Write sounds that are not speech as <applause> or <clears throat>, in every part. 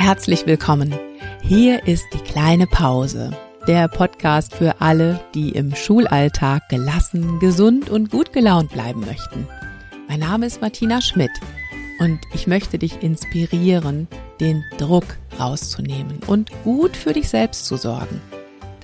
Herzlich willkommen. Hier ist die kleine Pause, der Podcast für alle, die im Schulalltag gelassen, gesund und gut gelaunt bleiben möchten. Mein Name ist Martina Schmidt und ich möchte dich inspirieren, den Druck rauszunehmen und gut für dich selbst zu sorgen.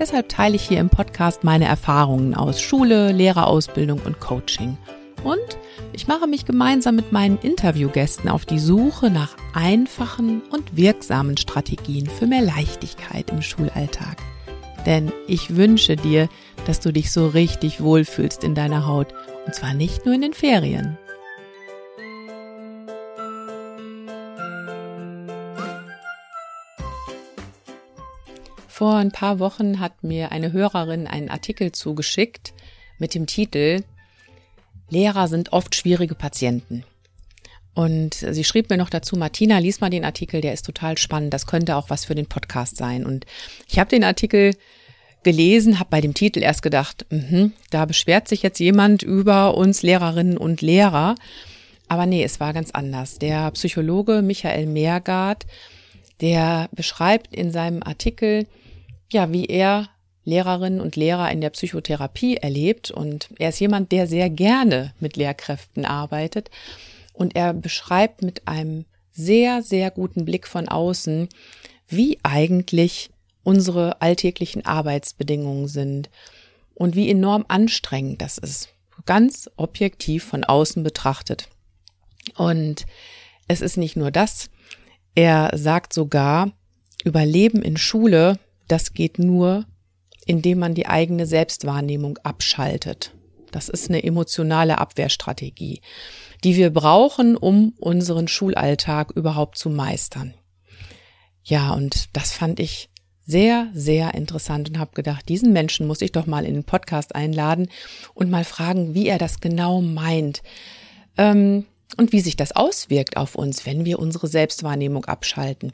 Deshalb teile ich hier im Podcast meine Erfahrungen aus Schule, Lehrerausbildung und Coaching. Und ich mache mich gemeinsam mit meinen Interviewgästen auf die Suche nach einfachen und wirksamen Strategien für mehr Leichtigkeit im Schulalltag. Denn ich wünsche dir, dass du dich so richtig wohlfühlst in deiner Haut. Und zwar nicht nur in den Ferien. Vor ein paar Wochen hat mir eine Hörerin einen Artikel zugeschickt mit dem Titel Lehrer sind oft schwierige Patienten. Und sie schrieb mir noch dazu, Martina, lies mal den Artikel, der ist total spannend, das könnte auch was für den Podcast sein. Und ich habe den Artikel gelesen, habe bei dem Titel erst gedacht, mh, da beschwert sich jetzt jemand über uns Lehrerinnen und Lehrer. Aber nee, es war ganz anders. Der Psychologe Michael Meergard, der beschreibt in seinem Artikel, ja, wie er Lehrerinnen und Lehrer in der Psychotherapie erlebt. Und er ist jemand, der sehr gerne mit Lehrkräften arbeitet. Und er beschreibt mit einem sehr, sehr guten Blick von außen, wie eigentlich unsere alltäglichen Arbeitsbedingungen sind und wie enorm anstrengend das ist. Ganz objektiv von außen betrachtet. Und es ist nicht nur das. Er sagt sogar, Überleben in Schule das geht nur, indem man die eigene Selbstwahrnehmung abschaltet. Das ist eine emotionale Abwehrstrategie, die wir brauchen, um unseren Schulalltag überhaupt zu meistern. Ja, und das fand ich sehr, sehr interessant und habe gedacht, diesen Menschen muss ich doch mal in den Podcast einladen und mal fragen, wie er das genau meint. Ähm, und wie sich das auswirkt auf uns, wenn wir unsere Selbstwahrnehmung abschalten.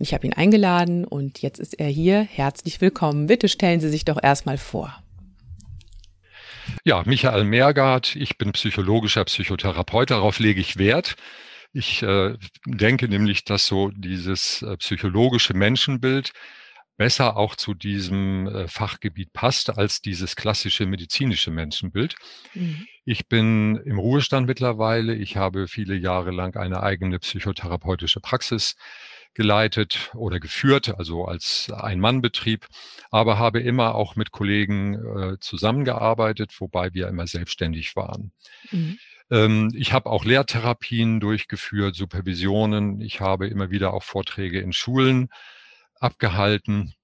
Und ich habe ihn eingeladen und jetzt ist er hier. Herzlich willkommen. Bitte stellen Sie sich doch erstmal vor. Ja, Michael Meergard, ich bin psychologischer Psychotherapeut, darauf lege ich Wert. Ich äh, denke nämlich, dass so dieses äh, psychologische Menschenbild besser auch zu diesem äh, Fachgebiet passt als dieses klassische medizinische Menschenbild. Mhm. Ich bin im Ruhestand mittlerweile. Ich habe viele Jahre lang eine eigene psychotherapeutische Praxis geleitet oder geführt, also als Ein-Mann-Betrieb, aber habe immer auch mit Kollegen äh, zusammengearbeitet, wobei wir immer selbstständig waren. Mhm. Ähm, ich habe auch Lehrtherapien durchgeführt, Supervisionen. Ich habe immer wieder auch Vorträge in Schulen abgehalten.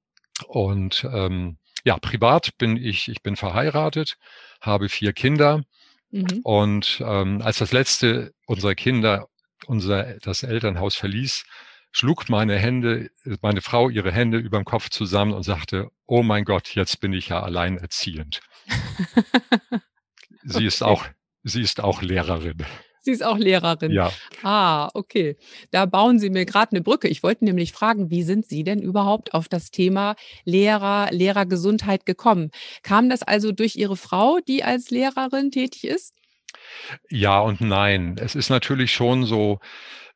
Und ähm, ja, privat bin ich, ich bin verheiratet, habe vier Kinder. Mhm. Und ähm, als das letzte unserer Kinder unser das Elternhaus verließ, schlug meine Hände, meine Frau ihre Hände über dem Kopf zusammen und sagte, oh mein Gott, jetzt bin ich ja alleinerziehend. <laughs> sie okay. ist auch, sie ist auch Lehrerin. Sie ist auch Lehrerin. Ja. Ah, okay. Da bauen Sie mir gerade eine Brücke. Ich wollte nämlich fragen, wie sind Sie denn überhaupt auf das Thema Lehrer, Lehrergesundheit gekommen? Kam das also durch Ihre Frau, die als Lehrerin tätig ist? Ja und nein. Es ist natürlich schon so,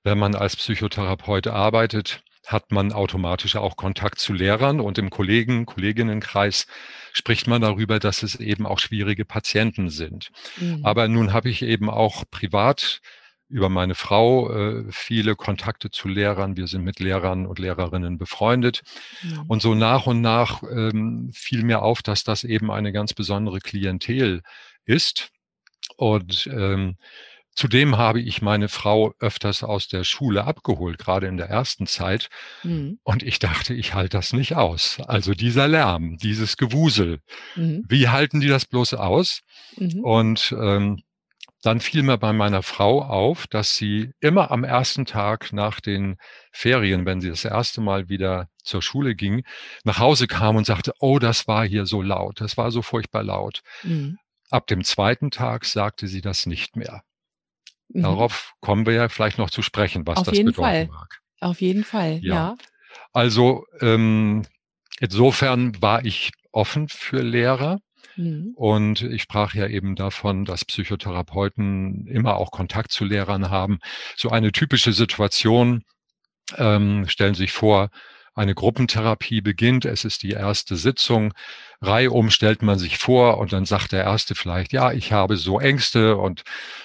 wenn man als Psychotherapeut arbeitet, hat man automatisch auch Kontakt zu Lehrern und im Kollegen, Kolleginnenkreis spricht man darüber, dass es eben auch schwierige Patienten sind. Mhm. Aber nun habe ich eben auch privat über meine Frau äh, viele Kontakte zu Lehrern. Wir sind mit Lehrern und Lehrerinnen befreundet. Mhm. Und so nach und nach ähm, fiel mir auf, dass das eben eine ganz besondere Klientel ist. Und ähm, Zudem habe ich meine Frau öfters aus der Schule abgeholt, gerade in der ersten Zeit. Mhm. Und ich dachte, ich halte das nicht aus. Also dieser Lärm, dieses Gewusel. Mhm. Wie halten die das bloß aus? Mhm. Und ähm, dann fiel mir bei meiner Frau auf, dass sie immer am ersten Tag nach den Ferien, wenn sie das erste Mal wieder zur Schule ging, nach Hause kam und sagte, oh, das war hier so laut, das war so furchtbar laut. Mhm. Ab dem zweiten Tag sagte sie das nicht mehr. Mhm. Darauf kommen wir ja vielleicht noch zu sprechen, was Auf das bedeuten Fall. mag. Auf jeden Fall, ja. ja. Also ähm, insofern war ich offen für Lehrer. Mhm. Und ich sprach ja eben davon, dass Psychotherapeuten immer auch Kontakt zu Lehrern haben. So eine typische Situation ähm, stellen sich vor, eine Gruppentherapie beginnt, es ist die erste Sitzung, reihum stellt man sich vor und dann sagt der Erste vielleicht, ja, ich habe so Ängste und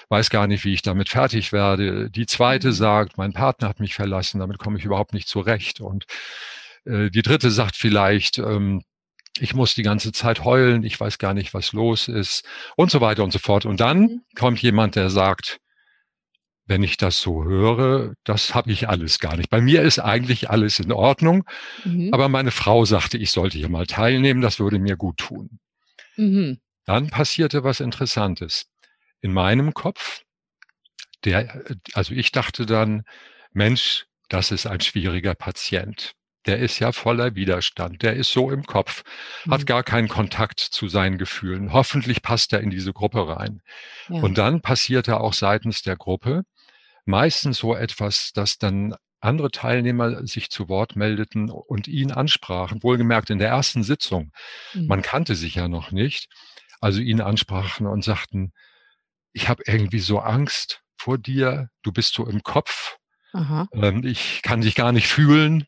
weiß gar nicht, wie ich damit fertig werde. Die Zweite mhm. sagt, mein Partner hat mich verlassen, damit komme ich überhaupt nicht zurecht. Und äh, die Dritte sagt vielleicht, ähm, ich muss die ganze Zeit heulen, ich weiß gar nicht, was los ist und so weiter und so fort. Und dann mhm. kommt jemand, der sagt, wenn ich das so höre, das habe ich alles gar nicht. Bei mir ist eigentlich alles in Ordnung, mhm. aber meine Frau sagte, ich sollte hier mal teilnehmen, das würde mir gut tun. Mhm. Dann passierte was Interessantes. In meinem Kopf, der, also ich dachte dann, Mensch, das ist ein schwieriger Patient. Der ist ja voller Widerstand. Der ist so im Kopf, mhm. hat gar keinen Kontakt zu seinen Gefühlen. Hoffentlich passt er in diese Gruppe rein. Ja. Und dann passierte auch seitens der Gruppe, meistens so etwas, dass dann andere Teilnehmer sich zu Wort meldeten und ihn ansprachen, wohlgemerkt in der ersten Sitzung. Mhm. Man kannte sich ja noch nicht, also ihn ansprachen und sagten, ich habe irgendwie so Angst vor dir, du bist so im Kopf, ähm, ich kann dich gar nicht fühlen.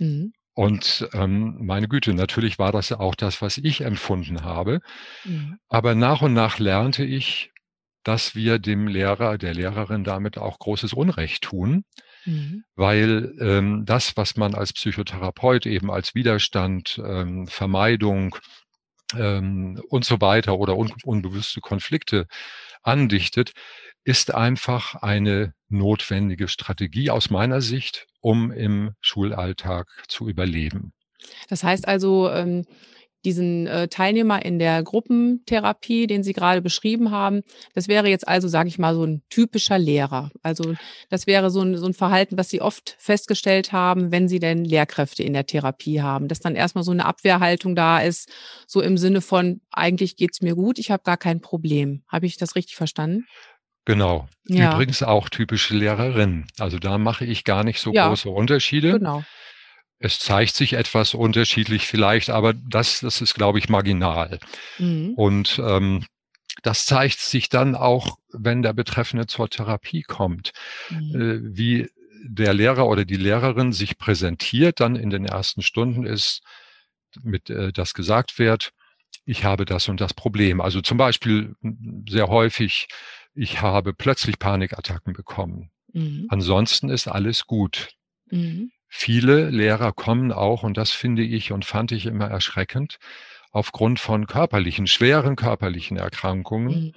Mhm. Und ähm, meine Güte, natürlich war das auch das, was ich empfunden habe. Mhm. Aber nach und nach lernte ich, dass wir dem Lehrer, der Lehrerin damit auch großes Unrecht tun, mhm. weil ähm, das, was man als Psychotherapeut eben als Widerstand, ähm, Vermeidung ähm, und so weiter oder un unbewusste Konflikte andichtet, ist einfach eine notwendige Strategie aus meiner Sicht, um im Schulalltag zu überleben. Das heißt also, ähm, diesen äh, Teilnehmer in der Gruppentherapie, den Sie gerade beschrieben haben, das wäre jetzt also, sage ich mal, so ein typischer Lehrer. Also das wäre so ein, so ein Verhalten, was Sie oft festgestellt haben, wenn Sie denn Lehrkräfte in der Therapie haben, dass dann erstmal so eine Abwehrhaltung da ist, so im Sinne von, eigentlich geht's mir gut, ich habe gar kein Problem. Habe ich das richtig verstanden? Genau. Ja. Übrigens auch typische Lehrerin. Also da mache ich gar nicht so ja. große Unterschiede. Genau. Es zeigt sich etwas unterschiedlich vielleicht, aber das, das ist, glaube ich, marginal. Mhm. Und ähm, das zeigt sich dann auch, wenn der Betreffende zur Therapie kommt, mhm. äh, wie der Lehrer oder die Lehrerin sich präsentiert, dann in den ersten Stunden ist, mit äh, das gesagt wird, ich habe das und das Problem. Also zum Beispiel sehr häufig, ich habe plötzlich Panikattacken bekommen. Mhm. Ansonsten ist alles gut. Mhm. Viele Lehrer kommen auch, und das finde ich und fand ich immer erschreckend, aufgrund von körperlichen, schweren körperlichen Erkrankungen. Mhm.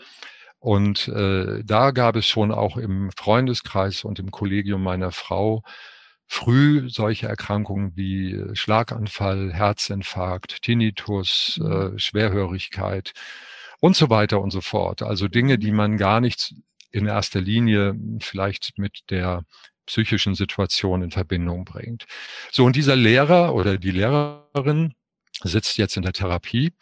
Und äh, da gab es schon auch im Freundeskreis und im Kollegium meiner Frau früh solche Erkrankungen wie Schlaganfall, Herzinfarkt, Tinnitus, mhm. äh, Schwerhörigkeit und so weiter und so fort. Also Dinge, die man gar nicht in erster Linie vielleicht mit der psychischen Situation in Verbindung bringt. So, und dieser Lehrer oder die Lehrerin sitzt jetzt in der Therapie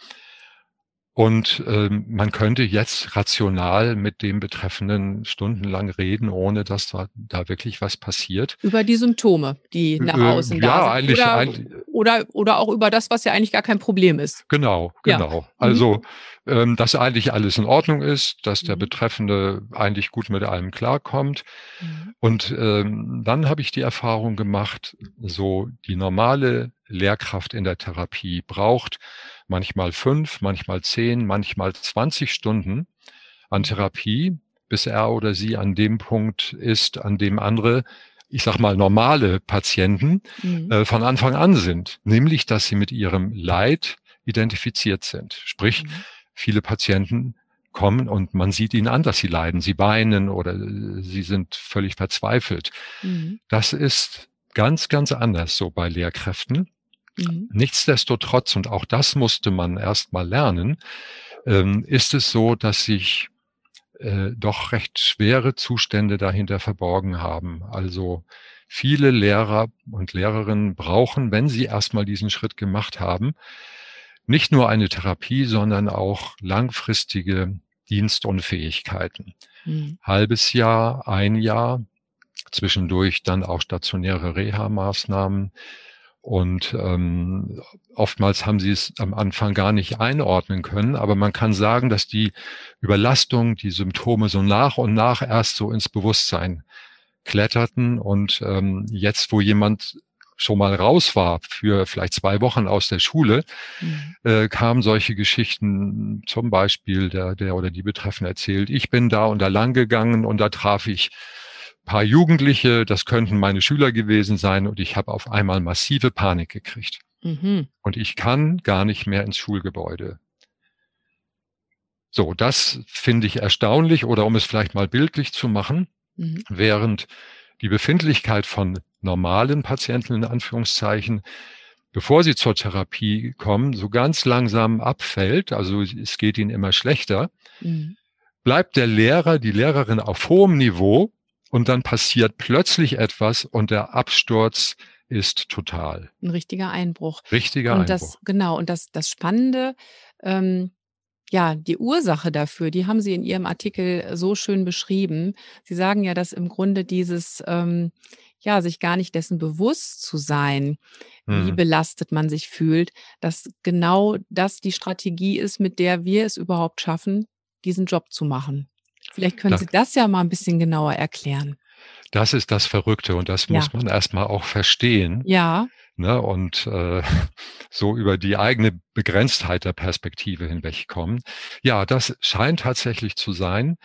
und ähm, man könnte jetzt rational mit dem Betreffenden stundenlang reden, ohne dass da, da wirklich was passiert. Über die Symptome, die nach außen äh, da ja, sind. Eigentlich, oder, eigentlich, oder, oder auch über das, was ja eigentlich gar kein Problem ist. Genau, genau. Ja. Also, mhm. ähm, dass eigentlich alles in Ordnung ist, dass der mhm. Betreffende eigentlich gut mit allem klarkommt. Mhm. Und ähm, dann habe ich die Erfahrung gemacht, so die normale Lehrkraft in der Therapie braucht manchmal fünf, manchmal zehn, manchmal zwanzig Stunden an Therapie, bis er oder sie an dem Punkt ist, an dem andere, ich sag mal, normale Patienten mhm. äh, von Anfang an sind. Nämlich, dass sie mit ihrem Leid identifiziert sind. Sprich, mhm. viele Patienten kommen und man sieht ihnen an, dass sie leiden. Sie weinen oder äh, sie sind völlig verzweifelt. Mhm. Das ist ganz, ganz anders so bei Lehrkräften. Mhm. Nichtsdestotrotz, und auch das musste man erst mal lernen, ähm, ist es so, dass sich äh, doch recht schwere Zustände dahinter verborgen haben. Also viele Lehrer und Lehrerinnen brauchen, wenn sie erstmal diesen Schritt gemacht haben, nicht nur eine Therapie, sondern auch langfristige Dienstunfähigkeiten. Mhm. Halbes Jahr, ein Jahr, zwischendurch dann auch stationäre Reha-Maßnahmen, und ähm, oftmals haben sie es am Anfang gar nicht einordnen können, aber man kann sagen, dass die Überlastung, die Symptome so nach und nach erst so ins Bewusstsein kletterten. Und ähm, jetzt, wo jemand schon mal raus war für vielleicht zwei Wochen aus der Schule, mhm. äh, kamen solche Geschichten, zum Beispiel der, der oder die Betreffende erzählt, ich bin da und da lang gegangen und da traf ich paar Jugendliche, das könnten meine Schüler gewesen sein und ich habe auf einmal massive Panik gekriegt. Mhm. Und ich kann gar nicht mehr ins Schulgebäude. So, das finde ich erstaunlich oder um es vielleicht mal bildlich zu machen, mhm. während die Befindlichkeit von normalen Patienten in Anführungszeichen, bevor sie zur Therapie kommen, so ganz langsam abfällt, also es geht ihnen immer schlechter, mhm. bleibt der Lehrer, die Lehrerin auf hohem Niveau und dann passiert plötzlich etwas und der Absturz ist total. Ein richtiger Einbruch. Richtiger und Einbruch. Das, genau, und das, das Spannende, ähm, ja, die Ursache dafür, die haben Sie in Ihrem Artikel so schön beschrieben. Sie sagen ja, dass im Grunde dieses, ähm, ja, sich gar nicht dessen bewusst zu sein, hm. wie belastet man sich fühlt, dass genau das die Strategie ist, mit der wir es überhaupt schaffen, diesen Job zu machen. Vielleicht können das, Sie das ja mal ein bisschen genauer erklären. Das ist das Verrückte und das ja. muss man erstmal auch verstehen. Ja. Ne, und äh, <laughs> so über die eigene Begrenztheit der Perspektive hinwegkommen. Ja, das scheint tatsächlich zu sein,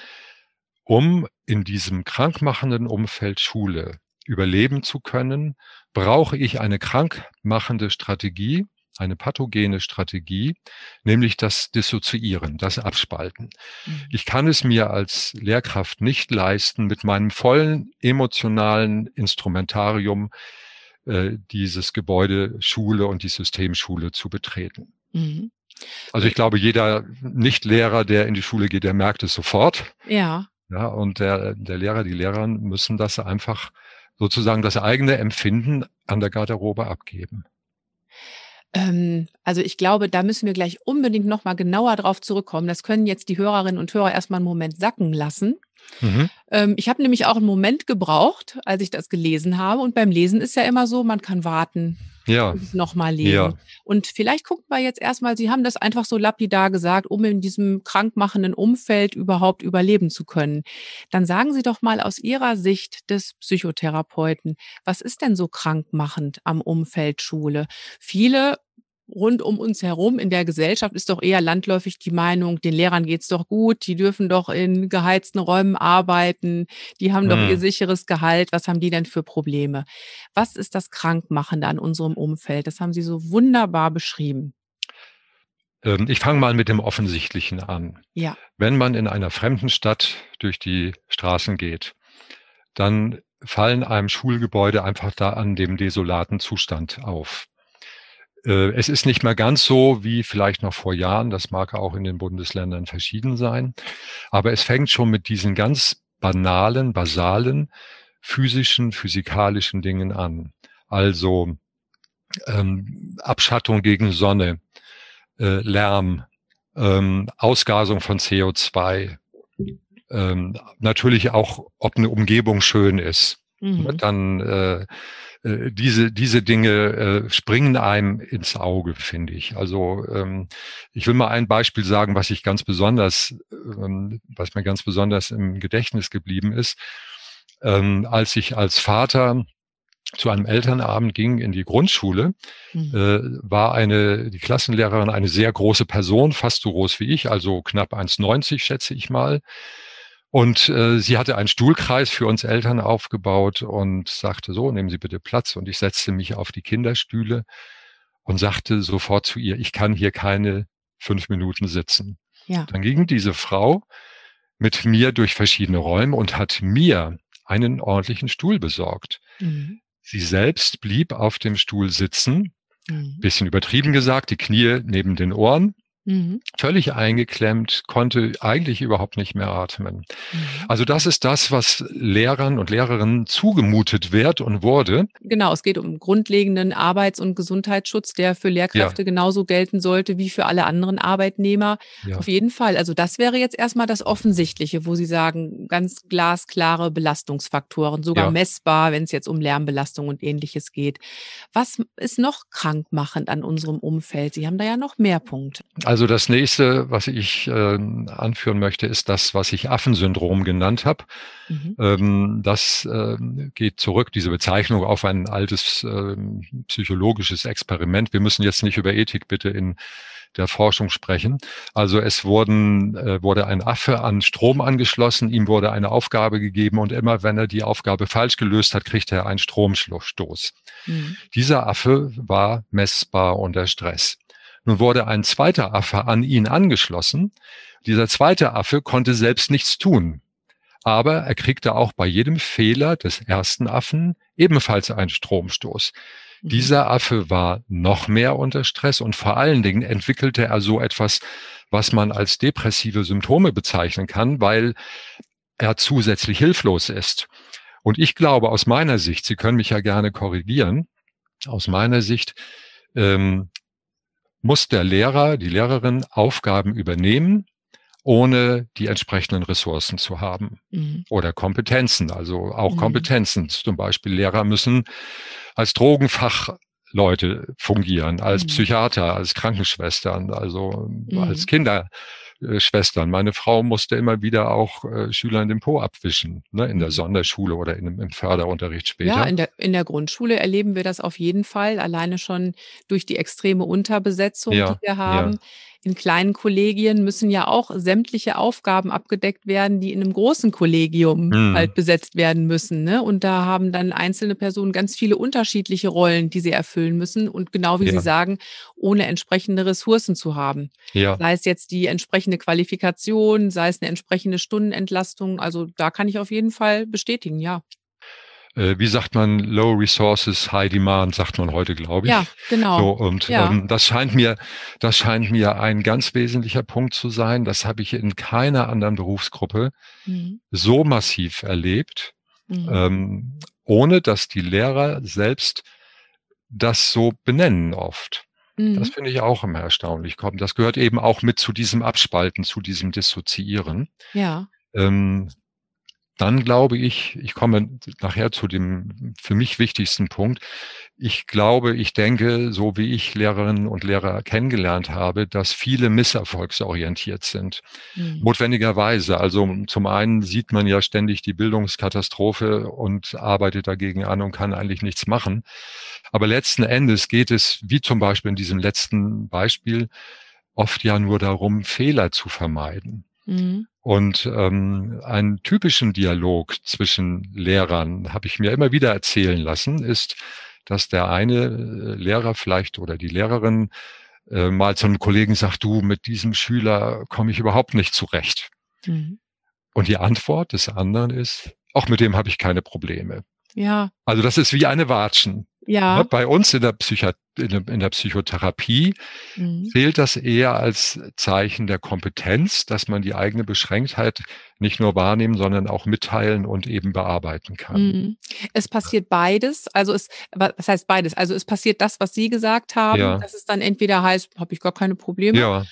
um in diesem krankmachenden Umfeld Schule überleben zu können, brauche ich eine krankmachende Strategie, eine pathogene Strategie, nämlich das Dissoziieren, das Abspalten. Mhm. Ich kann es mir als Lehrkraft nicht leisten, mit meinem vollen emotionalen Instrumentarium äh, dieses Gebäude Schule und die Systemschule zu betreten. Mhm. Also ich glaube, jeder Nichtlehrer, der in die Schule geht, der merkt es sofort. Ja. Ja, und der, der Lehrer, die Lehrerin müssen das einfach sozusagen das eigene Empfinden an der Garderobe abgeben. Ähm, also ich glaube, da müssen wir gleich unbedingt nochmal genauer drauf zurückkommen. Das können jetzt die Hörerinnen und Hörer erstmal einen Moment sacken lassen. Mhm. Ähm, ich habe nämlich auch einen Moment gebraucht, als ich das gelesen habe. Und beim Lesen ist ja immer so, man kann warten, ja. nochmal lesen. Ja. Und vielleicht gucken wir jetzt erstmal, Sie haben das einfach so lapidar gesagt, um in diesem krankmachenden Umfeld überhaupt überleben zu können. Dann sagen Sie doch mal aus Ihrer Sicht des Psychotherapeuten, was ist denn so krankmachend am Umfeld Schule? Viele rund um uns herum in der Gesellschaft ist doch eher landläufig die Meinung, den Lehrern geht's doch gut, die dürfen doch in geheizten Räumen arbeiten, die haben hm. doch ihr hm. sicheres Gehalt, was haben die denn für Probleme? Was ist das Krankmachende an unserem Umfeld? Das haben Sie so wunderbar beschrieben. Ähm, ich fange mal mit dem Offensichtlichen an. Ja. Wenn man in einer fremden Stadt durch die Straßen geht, dann fallen einem Schulgebäude einfach da an dem desolaten Zustand auf. Äh, es ist nicht mehr ganz so wie vielleicht noch vor Jahren. Das mag auch in den Bundesländern verschieden sein. Aber es fängt schon mit diesen ganz banalen, basalen physischen, physikalischen Dingen an. Also ähm, Abschattung gegen Sonne, äh, Lärm, ähm, Ausgasung von CO2, ähm, natürlich auch, ob eine Umgebung schön ist. Mhm. Dann äh, äh, diese, diese Dinge äh, springen einem ins Auge, finde ich. Also ähm, ich will mal ein Beispiel sagen, was ich ganz besonders, ähm, was mir ganz besonders im Gedächtnis geblieben ist. Ähm, als ich als Vater zu einem Elternabend ging in die Grundschule, mhm. äh, war eine, die Klassenlehrerin eine sehr große Person, fast so groß wie ich, also knapp 1,90 schätze ich mal. Und äh, sie hatte einen Stuhlkreis für uns Eltern aufgebaut und sagte so, nehmen Sie bitte Platz. Und ich setzte mich auf die Kinderstühle und sagte sofort zu ihr, ich kann hier keine fünf Minuten sitzen. Ja. Dann ging diese Frau mit mir durch verschiedene Räume und hat mir einen ordentlichen Stuhl besorgt. Mhm. Sie selbst blieb auf dem Stuhl sitzen, mhm. bisschen übertrieben gesagt, die Knie neben den Ohren Mhm. Völlig eingeklemmt, konnte eigentlich überhaupt nicht mehr atmen. Mhm. Also das ist das, was Lehrern und Lehrerinnen zugemutet wird und wurde. Genau, es geht um grundlegenden Arbeits- und Gesundheitsschutz, der für Lehrkräfte ja. genauso gelten sollte wie für alle anderen Arbeitnehmer. Ja. Auf jeden Fall. Also das wäre jetzt erstmal das Offensichtliche, wo Sie sagen, ganz glasklare Belastungsfaktoren, sogar ja. messbar, wenn es jetzt um Lärmbelastung und ähnliches geht. Was ist noch krankmachend an unserem Umfeld? Sie haben da ja noch mehr Punkte. Also das nächste, was ich äh, anführen möchte, ist das, was ich Affensyndrom genannt habe. Mhm. Ähm, das äh, geht zurück, diese Bezeichnung, auf ein altes äh, psychologisches Experiment. Wir müssen jetzt nicht über Ethik bitte in der Forschung sprechen. Also es wurden, äh, wurde ein Affe an Strom angeschlossen, ihm wurde eine Aufgabe gegeben und immer wenn er die Aufgabe falsch gelöst hat, kriegt er einen Stromstoß. Mhm. Dieser Affe war messbar unter Stress. Nun wurde ein zweiter Affe an ihn angeschlossen. Dieser zweite Affe konnte selbst nichts tun. Aber er kriegte auch bei jedem Fehler des ersten Affen ebenfalls einen Stromstoß. Mhm. Dieser Affe war noch mehr unter Stress und vor allen Dingen entwickelte er so etwas, was man als depressive Symptome bezeichnen kann, weil er zusätzlich hilflos ist. Und ich glaube aus meiner Sicht, Sie können mich ja gerne korrigieren, aus meiner Sicht ähm, muss der Lehrer, die Lehrerin Aufgaben übernehmen, ohne die entsprechenden Ressourcen zu haben mhm. oder Kompetenzen, also auch mhm. Kompetenzen. Zum Beispiel Lehrer müssen als Drogenfachleute fungieren, als mhm. Psychiater, als Krankenschwestern, also als mhm. Kinder. Äh, Schwestern. Meine Frau musste immer wieder auch äh, Schülern den Po abwischen, ne, in der mhm. Sonderschule oder in, im Förderunterricht später. Ja, in der, in der Grundschule erleben wir das auf jeden Fall, alleine schon durch die extreme Unterbesetzung, ja, die wir haben. Ja in kleinen Kollegien müssen ja auch sämtliche Aufgaben abgedeckt werden, die in einem großen Kollegium hm. halt besetzt werden müssen. Ne? Und da haben dann einzelne Personen ganz viele unterschiedliche Rollen, die sie erfüllen müssen. Und genau wie ja. Sie sagen, ohne entsprechende Ressourcen zu haben. Ja. Sei es jetzt die entsprechende Qualifikation, sei es eine entsprechende Stundenentlastung. Also da kann ich auf jeden Fall bestätigen, ja. Äh, wie sagt man, Low Resources, High Demand, sagt man heute, glaube ich. Ja, genau. So, und ja. ähm, das scheint mir, das scheint mir ein ganz wesentlicher Punkt zu sein. Das habe ich in keiner anderen Berufsgruppe mhm. so massiv erlebt, mhm. ähm, ohne dass die Lehrer selbst das so benennen oft. Mhm. Das finde ich auch immer erstaunlich. Das gehört eben auch mit zu diesem Abspalten, zu diesem Dissoziieren. Ja. Ähm, dann glaube ich, ich komme nachher zu dem für mich wichtigsten Punkt. Ich glaube, ich denke, so wie ich Lehrerinnen und Lehrer kennengelernt habe, dass viele misserfolgsorientiert sind. Mhm. Notwendigerweise. Also zum einen sieht man ja ständig die Bildungskatastrophe und arbeitet dagegen an und kann eigentlich nichts machen. Aber letzten Endes geht es, wie zum Beispiel in diesem letzten Beispiel, oft ja nur darum, Fehler zu vermeiden. Mhm. Und ähm, einen typischen Dialog zwischen Lehrern habe ich mir immer wieder erzählen lassen, ist, dass der eine äh, Lehrer vielleicht oder die Lehrerin äh, mal zu einem Kollegen sagt, du, mit diesem Schüler komme ich überhaupt nicht zurecht. Mhm. Und die Antwort des anderen ist, auch mit dem habe ich keine Probleme. Ja. Also das ist wie eine Watschen. Ja. Bei uns in der, Psychi in der, in der Psychotherapie mhm. zählt das eher als Zeichen der Kompetenz, dass man die eigene Beschränktheit nicht nur wahrnehmen, sondern auch mitteilen und eben bearbeiten kann. Mhm. Es passiert beides. Also es, was heißt beides? Also es passiert das, was Sie gesagt haben, ja. dass es dann entweder heißt, habe ich gar keine Probleme. Ja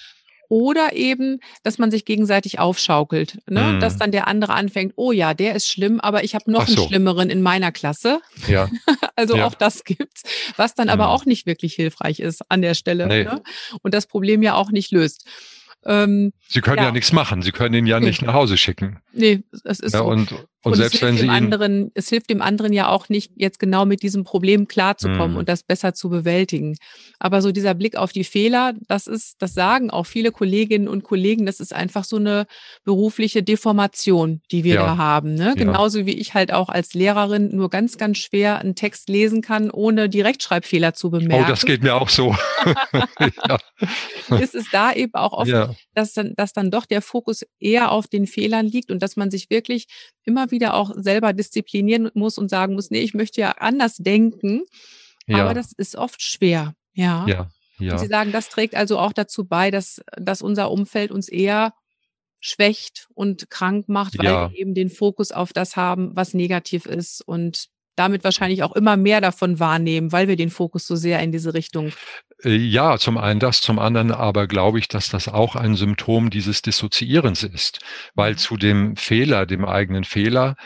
oder eben, dass man sich gegenseitig aufschaukelt, ne? Mm. dass dann der andere anfängt, oh ja, der ist schlimm, aber ich habe noch so. einen Schlimmeren in meiner Klasse. Ja. <laughs> also ja. auch das gibt's, was dann mm. aber auch nicht wirklich hilfreich ist an der Stelle nee. ne? und das Problem ja auch nicht löst. Ähm, Sie können ja. ja. nichts machen. Sie können ihn ja nicht nach Hause schicken. Nee, es ist ja, so. Und, und, und selbst wenn Sie ihn anderen, es hilft dem anderen ja auch nicht, jetzt genau mit diesem Problem klarzukommen mhm. und das besser zu bewältigen. Aber so dieser Blick auf die Fehler, das ist, das sagen auch viele Kolleginnen und Kollegen, das ist einfach so eine berufliche Deformation, die wir ja. da haben. Ne? Genauso wie ich halt auch als Lehrerin nur ganz, ganz schwer einen Text lesen kann, ohne die Rechtschreibfehler zu bemerken. Oh, das geht mir auch so. <laughs> <laughs> ist es da eben auch oft dass dann, dass dann doch der Fokus eher auf den Fehlern liegt und dass man sich wirklich immer wieder auch selber disziplinieren muss und sagen muss, nee, ich möchte ja anders denken. Ja. Aber das ist oft schwer. Ja. Ja. Ja. Und Sie sagen, das trägt also auch dazu bei, dass, dass unser Umfeld uns eher schwächt und krank macht, weil ja. wir eben den Fokus auf das haben, was negativ ist und damit wahrscheinlich auch immer mehr davon wahrnehmen, weil wir den Fokus so sehr in diese Richtung. Äh, ja, zum einen das, zum anderen aber glaube ich, dass das auch ein Symptom dieses Dissoziierens ist, weil mhm. zu dem Fehler, dem eigenen Fehler,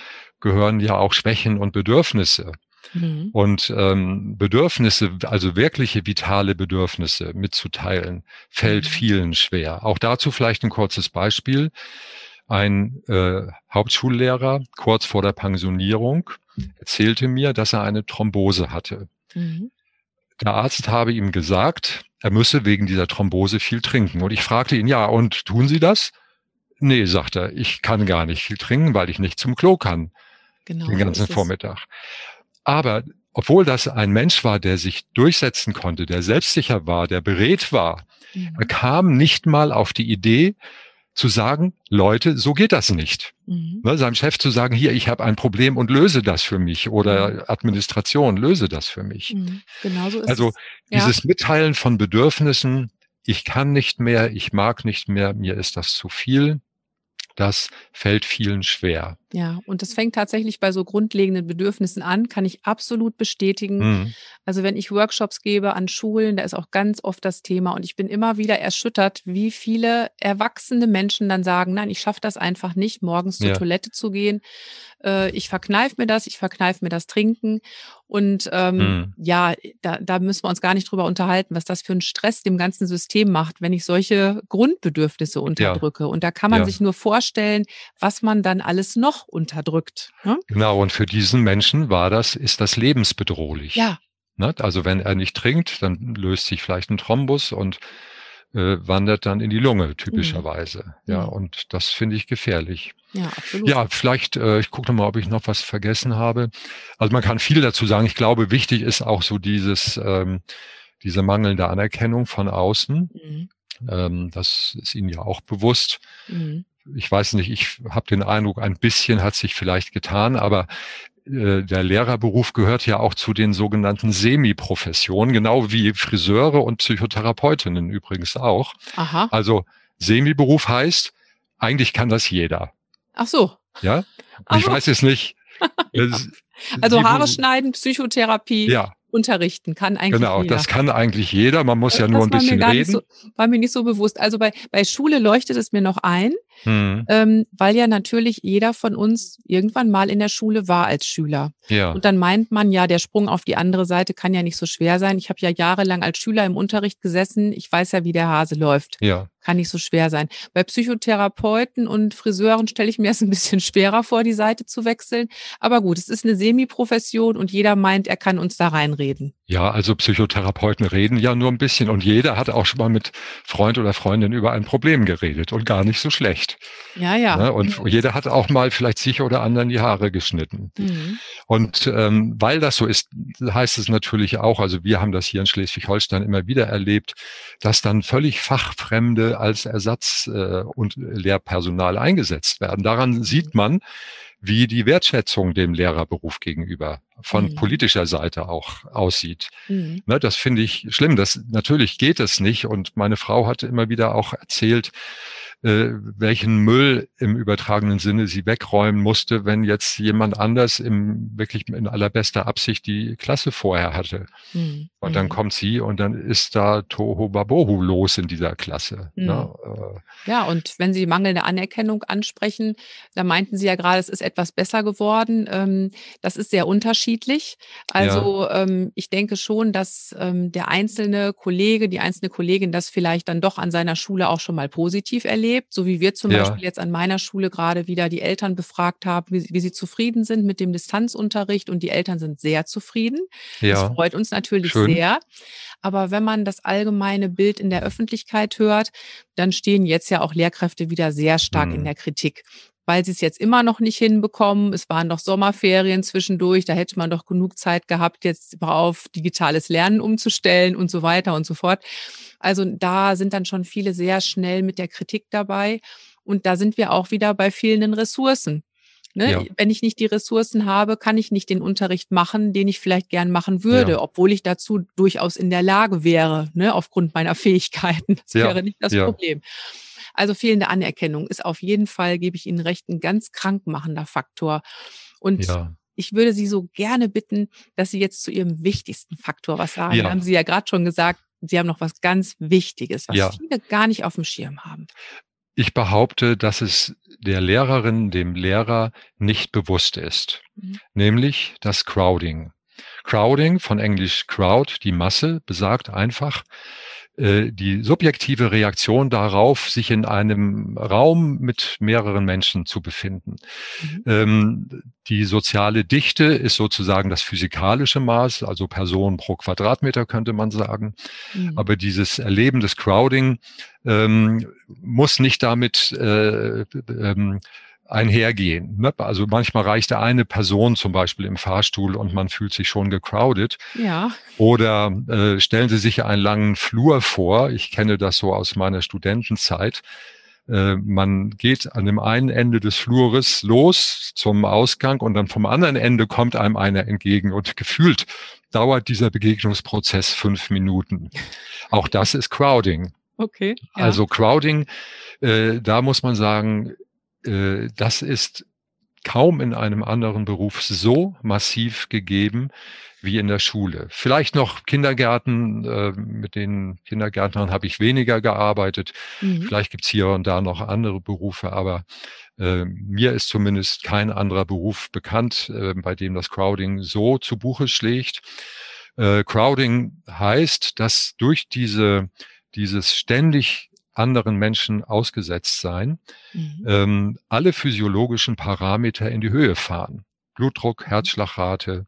gehören ja auch Schwächen und Bedürfnisse. Mhm. Und ähm, Bedürfnisse, also wirkliche vitale Bedürfnisse mitzuteilen, fällt mhm. vielen schwer. Auch dazu vielleicht ein kurzes Beispiel. Ein äh, Hauptschullehrer kurz vor der Pensionierung erzählte mir, dass er eine Thrombose hatte. Mhm. Der Arzt habe ihm gesagt, er müsse wegen dieser Thrombose viel trinken. Und ich fragte ihn, ja, und tun Sie das? Nee, sagt er, ich kann gar nicht viel trinken, weil ich nicht zum Klo kann. Genau, den ganzen Vormittag. Aber obwohl das ein Mensch war, der sich durchsetzen konnte, der selbstsicher war, der beredt war, mhm. er kam nicht mal auf die Idee, zu sagen, Leute, so geht das nicht. Mhm. Ne, seinem Chef zu sagen, hier, ich habe ein Problem und löse das für mich oder mhm. Administration, löse das für mich. Mhm. Genauso ist also es. dieses ja. Mitteilen von Bedürfnissen, ich kann nicht mehr, ich mag nicht mehr, mir ist das zu viel, das fällt vielen schwer. Ja, und das fängt tatsächlich bei so grundlegenden Bedürfnissen an, kann ich absolut bestätigen. Mhm. Also wenn ich Workshops gebe an Schulen, da ist auch ganz oft das Thema und ich bin immer wieder erschüttert, wie viele erwachsene Menschen dann sagen, nein, ich schaffe das einfach nicht, morgens zur ja. Toilette zu gehen. Äh, ich verkneife mir das, ich verkneife mir das Trinken. Und ähm, mhm. ja, da, da müssen wir uns gar nicht drüber unterhalten, was das für einen Stress dem ganzen System macht, wenn ich solche Grundbedürfnisse unterdrücke. Ja. Und da kann man ja. sich nur vorstellen, was man dann alles noch unterdrückt. Ne? Genau, und für diesen Menschen war das, ist das lebensbedrohlich. Ja. Ne? Also wenn er nicht trinkt, dann löst sich vielleicht ein Thrombus und äh, wandert dann in die Lunge mhm. typischerweise. Mhm. Ja, und das finde ich gefährlich. Ja, absolut. Ja, vielleicht, äh, ich gucke mal, ob ich noch was vergessen habe. Also man kann viel dazu sagen. Ich glaube, wichtig ist auch so dieses, ähm, diese mangelnde Anerkennung von außen. Mhm. Ähm, das ist Ihnen ja auch bewusst. Mhm. Ich weiß nicht, ich habe den Eindruck, ein bisschen hat sich vielleicht getan, aber der Lehrerberuf gehört ja auch zu den sogenannten Semi-Professionen, genau wie Friseure und Psychotherapeutinnen übrigens auch. Aha. Also Semi-Beruf heißt, eigentlich kann das jeder. Ach so. Ja. Ich weiß es nicht. <laughs> also Haare schneiden, Psychotherapie. Ja unterrichten kann eigentlich genau, jeder. Genau, das kann eigentlich jeder. Man muss ja nur ein bisschen reden. So, war mir nicht so bewusst. Also bei, bei Schule leuchtet es mir noch ein, hm. ähm, weil ja natürlich jeder von uns irgendwann mal in der Schule war als Schüler. Ja. Und dann meint man ja, der Sprung auf die andere Seite kann ja nicht so schwer sein. Ich habe ja jahrelang als Schüler im Unterricht gesessen. Ich weiß ja, wie der Hase läuft. Ja kann nicht so schwer sein. Bei Psychotherapeuten und Friseuren stelle ich mir es ein bisschen schwerer vor, die Seite zu wechseln. Aber gut, es ist eine Semi-Profession und jeder meint, er kann uns da reinreden. Ja, also Psychotherapeuten reden ja nur ein bisschen und jeder hat auch schon mal mit Freund oder Freundin über ein Problem geredet und gar nicht so schlecht. Ja, ja. Ne? Und mhm. jeder hat auch mal vielleicht sich oder anderen die Haare geschnitten. Mhm. Und ähm, weil das so ist, heißt es natürlich auch, also wir haben das hier in Schleswig-Holstein immer wieder erlebt, dass dann völlig fachfremde als Ersatz äh, und Lehrpersonal eingesetzt werden. Daran sieht man, wie die Wertschätzung dem Lehrerberuf gegenüber von mhm. politischer Seite auch aussieht. Mhm. Ne, das finde ich schlimm. Das natürlich geht es nicht. Und meine Frau hatte immer wieder auch erzählt, äh, welchen Müll im übertragenen Sinne sie wegräumen musste, wenn jetzt jemand anders im wirklich in allerbester Absicht die Klasse vorher hatte. Mhm. Und dann mhm. kommt sie und dann ist da Toho Babohu los in dieser Klasse. Mhm. Ne? Äh. Ja, und wenn Sie mangelnde Anerkennung ansprechen, da meinten Sie ja gerade, es ist etwas besser geworden. Ähm, das ist sehr unterschiedlich. Also ja. ähm, ich denke schon, dass ähm, der einzelne Kollege, die einzelne Kollegin das vielleicht dann doch an seiner Schule auch schon mal positiv erlebt erlebt, so wie wir zum ja. Beispiel jetzt an meiner Schule gerade wieder die Eltern befragt haben, wie, wie, sie zufrieden sind mit dem Distanzunterricht und die Eltern sind sehr zufrieden. Ja. Das freut uns natürlich Schön. sehr. Aber wenn man das allgemeine Bild in der Öffentlichkeit hört, dann stehen jetzt ja auch Lehrkräfte wieder sehr stark hm. in der Kritik weil sie es jetzt immer noch nicht hinbekommen. Es waren doch Sommerferien zwischendurch, da hätte man doch genug Zeit gehabt, jetzt auf digitales Lernen umzustellen und so weiter und so fort. Also da sind dann schon viele sehr schnell mit der Kritik dabei. Und da sind wir auch wieder bei fehlenden Ressourcen. Ne? Ja. Wenn ich nicht die Ressourcen habe, kann ich nicht den Unterricht machen, den ich vielleicht gern machen würde, ja. obwohl ich dazu durchaus in der Lage wäre, ne? aufgrund meiner Fähigkeiten. Das ja. wäre nicht das Problem. Also fehlende Anerkennung ist auf jeden Fall, gebe ich Ihnen recht, ein ganz krankmachender Faktor. Und ich würde Sie so gerne bitten, dass Sie jetzt zu Ihrem wichtigsten Faktor was sagen. Ja. Haben Sie ja gerade schon gesagt, Sie haben noch was ganz Wichtiges, was ja. viele gar nicht auf dem Schirm haben. Ich behaupte, dass es der Lehrerin, dem Lehrer nicht bewusst ist, mhm. nämlich das Crowding. Crowding von Englisch Crowd, die Masse, besagt einfach, die subjektive Reaktion darauf, sich in einem Raum mit mehreren Menschen zu befinden. Mhm. Ähm, die soziale Dichte ist sozusagen das physikalische Maß, also Personen pro Quadratmeter könnte man sagen. Mhm. Aber dieses Erleben des Crowding ähm, muss nicht damit äh, ähm, einhergehen. Ne? Also manchmal reicht eine Person zum Beispiel im Fahrstuhl und man fühlt sich schon gecrowded. Ja. Oder äh, stellen Sie sich einen langen Flur vor. Ich kenne das so aus meiner Studentenzeit. Äh, man geht an dem einen Ende des Flures los zum Ausgang und dann vom anderen Ende kommt einem einer entgegen und gefühlt dauert dieser Begegnungsprozess fünf Minuten. Auch das ist Crowding. Okay. Ja. Also Crowding, äh, da muss man sagen, äh, das ist kaum in einem anderen Beruf so massiv gegeben wie in der Schule. Vielleicht noch Kindergärten, äh, mit den Kindergärtnern habe ich weniger gearbeitet. Mhm. Vielleicht gibt's hier und da noch andere Berufe, aber äh, mir ist zumindest kein anderer Beruf bekannt, äh, bei dem das Crowding so zu Buche schlägt. Äh, Crowding heißt, dass durch diese, dieses ständig anderen Menschen ausgesetzt sein, mhm. ähm, alle physiologischen Parameter in die Höhe fahren. Blutdruck, mhm. Herzschlagrate,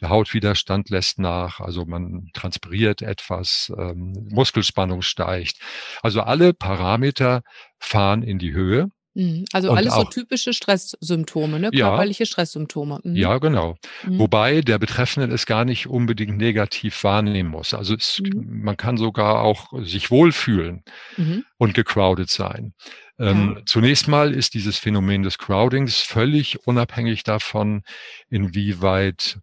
der Hautwiderstand lässt nach, also man transpiriert etwas, ähm, Muskelspannung steigt. Also alle Parameter fahren in die Höhe. Mhm. Also alles auch, so typische Stresssymptome, ne? körperliche ja, Stresssymptome. Mhm. Ja, genau. Mhm. Wobei der Betreffende es gar nicht unbedingt negativ wahrnehmen muss. Also es, mhm. man kann sogar auch sich wohlfühlen mhm. und gecrowded sein. Ähm, ja. Zunächst mal ist dieses Phänomen des Crowdings völlig unabhängig davon, inwieweit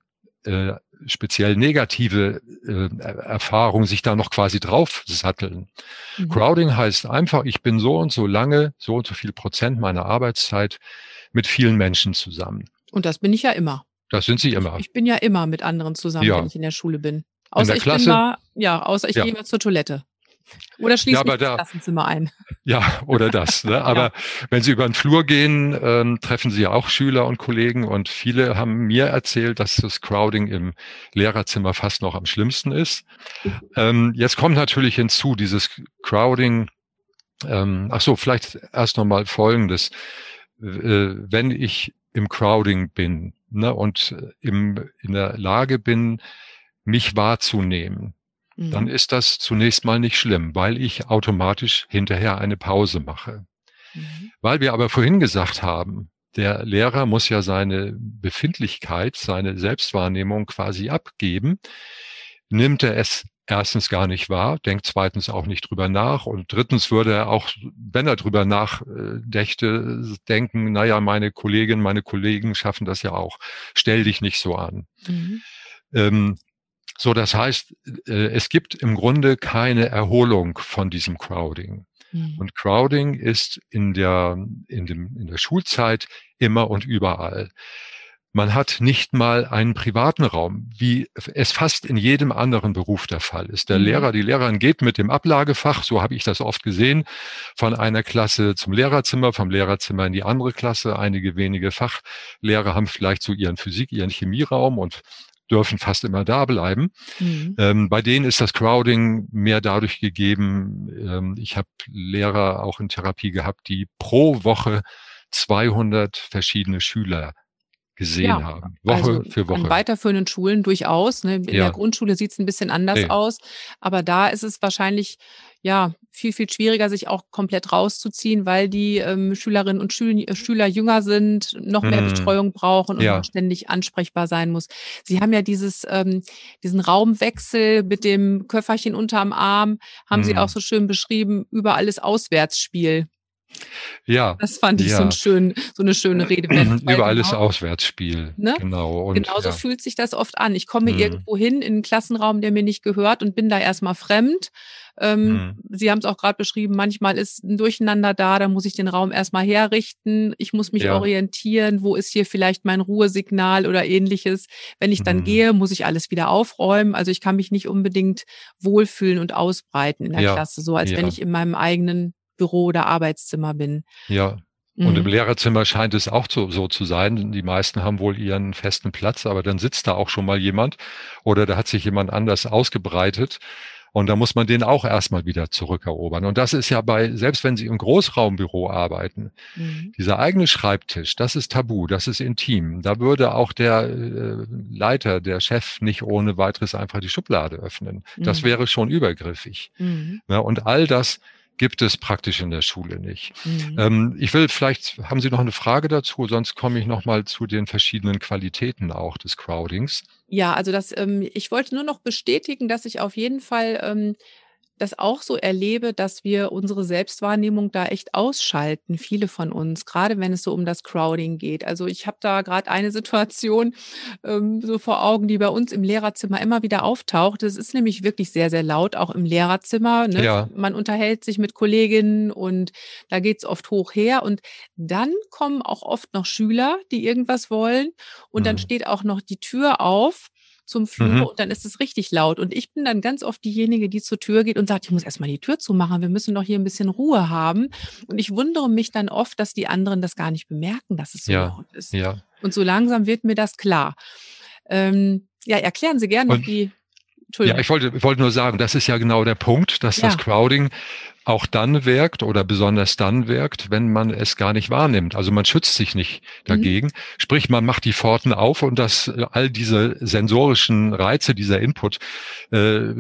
äh, speziell negative äh, Erfahrungen sich da noch quasi draufsatteln. Mhm. Crowding heißt einfach, ich bin so und so lange, so und so viel Prozent meiner Arbeitszeit mit vielen Menschen zusammen. Und das bin ich ja immer. Das sind Sie immer. Ich bin ja immer mit anderen zusammen, ja. wenn ich in der Schule bin. Außer in der ich Klasse? bin mal, ja, außer ich ja. gehe mal zur Toilette. Oder schließt ja, mich das Klassenzimmer ein. Ja, oder das. Ne? <laughs> Aber ja. wenn Sie über den Flur gehen, ähm, treffen Sie ja auch Schüler und Kollegen und viele haben mir erzählt, dass das Crowding im Lehrerzimmer fast noch am schlimmsten ist. Ähm, jetzt kommt natürlich hinzu, dieses Crowding, ähm, ach so, vielleicht erst nochmal Folgendes. Äh, wenn ich im Crowding bin ne, und im, in der Lage bin, mich wahrzunehmen, dann mhm. ist das zunächst mal nicht schlimm, weil ich automatisch hinterher eine Pause mache. Mhm. Weil wir aber vorhin gesagt haben, der Lehrer muss ja seine Befindlichkeit, seine Selbstwahrnehmung quasi abgeben, nimmt er es erstens gar nicht wahr, denkt zweitens auch nicht drüber nach und drittens würde er auch, wenn er drüber nachdächte, denken, naja, meine Kolleginnen, meine Kollegen schaffen das ja auch. Stell dich nicht so an. Mhm. Ähm, so, das heißt, äh, es gibt im Grunde keine Erholung von diesem Crowding. Mhm. Und Crowding ist in der, in, dem, in der Schulzeit immer und überall. Man hat nicht mal einen privaten Raum, wie es fast in jedem anderen Beruf der Fall ist. Der mhm. Lehrer, die Lehrerin geht mit dem Ablagefach, so habe ich das oft gesehen, von einer Klasse zum Lehrerzimmer, vom Lehrerzimmer in die andere Klasse. Einige wenige Fachlehrer haben vielleicht so ihren Physik, ihren Chemieraum und dürfen fast immer da bleiben. Mhm. Ähm, bei denen ist das Crowding mehr dadurch gegeben. Ähm, ich habe Lehrer auch in Therapie gehabt, die pro Woche 200 verschiedene Schüler gesehen ja, haben. Woche also für Woche. In weiterführenden Schulen durchaus. Ne? In ja. der Grundschule sieht es ein bisschen anders nee. aus. Aber da ist es wahrscheinlich ja viel, viel schwieriger, sich auch komplett rauszuziehen, weil die ähm, Schülerinnen und Schül äh, Schüler jünger sind, noch mehr mm. Betreuung brauchen und ja. ständig ansprechbar sein muss. Sie haben ja dieses, ähm, diesen Raumwechsel mit dem Köfferchen unterm Arm, haben mm. Sie auch so schön beschrieben, überall ist Auswärtsspiel. Ja. Das fand ich ja. so, ein schön, so eine schöne Rede. Überall ist genau, Auswärtsspiel. Ne? Genau. Und, Genauso ja. fühlt sich das oft an. Ich komme hm. irgendwo hin in einen Klassenraum, der mir nicht gehört und bin da erstmal fremd. Ähm, hm. Sie haben es auch gerade beschrieben, manchmal ist ein Durcheinander da, da muss ich den Raum erstmal herrichten. Ich muss mich ja. orientieren, wo ist hier vielleicht mein Ruhesignal oder ähnliches. Wenn ich dann hm. gehe, muss ich alles wieder aufräumen. Also ich kann mich nicht unbedingt wohlfühlen und ausbreiten in der Klasse, so als wenn ich in meinem eigenen Büro oder Arbeitszimmer bin. Ja. Und im mhm. Lehrerzimmer scheint es auch so, so zu sein. Die meisten haben wohl ihren festen Platz, aber dann sitzt da auch schon mal jemand oder da hat sich jemand anders ausgebreitet. Und da muss man den auch erstmal wieder zurückerobern. Und das ist ja bei, selbst wenn Sie im Großraumbüro arbeiten, mhm. dieser eigene Schreibtisch, das ist tabu, das ist intim. Da würde auch der äh, Leiter, der Chef nicht ohne weiteres einfach die Schublade öffnen. Mhm. Das wäre schon übergriffig. Mhm. Ja, und all das gibt es praktisch in der Schule nicht. Mhm. Ähm, ich will vielleicht, haben Sie noch eine Frage dazu? Sonst komme ich noch mal zu den verschiedenen Qualitäten auch des Crowdings. Ja, also das, ähm, ich wollte nur noch bestätigen, dass ich auf jeden Fall ähm, das auch so erlebe, dass wir unsere Selbstwahrnehmung da echt ausschalten, viele von uns, gerade wenn es so um das Crowding geht. Also ich habe da gerade eine Situation ähm, so vor Augen, die bei uns im Lehrerzimmer immer wieder auftaucht. Es ist nämlich wirklich sehr, sehr laut, auch im Lehrerzimmer. Ne? Ja. Man unterhält sich mit Kolleginnen und da geht es oft hoch her. Und dann kommen auch oft noch Schüler, die irgendwas wollen. Und mhm. dann steht auch noch die Tür auf zum Flur mhm. und dann ist es richtig laut. Und ich bin dann ganz oft diejenige, die zur Tür geht und sagt, ich muss erstmal die Tür zumachen, wir müssen doch hier ein bisschen Ruhe haben. Und ich wundere mich dann oft, dass die anderen das gar nicht bemerken, dass es so ja. laut ist. Ja. Und so langsam wird mir das klar. Ähm, ja, erklären Sie gerne noch die ja, ich wollte, ich wollte nur sagen, das ist ja genau der Punkt, dass ja. das Crowding auch dann wirkt oder besonders dann wirkt, wenn man es gar nicht wahrnimmt. Also man schützt sich nicht dagegen. Mhm. Sprich, man macht die Pforten auf und das, all diese sensorischen Reize, dieser Input, äh,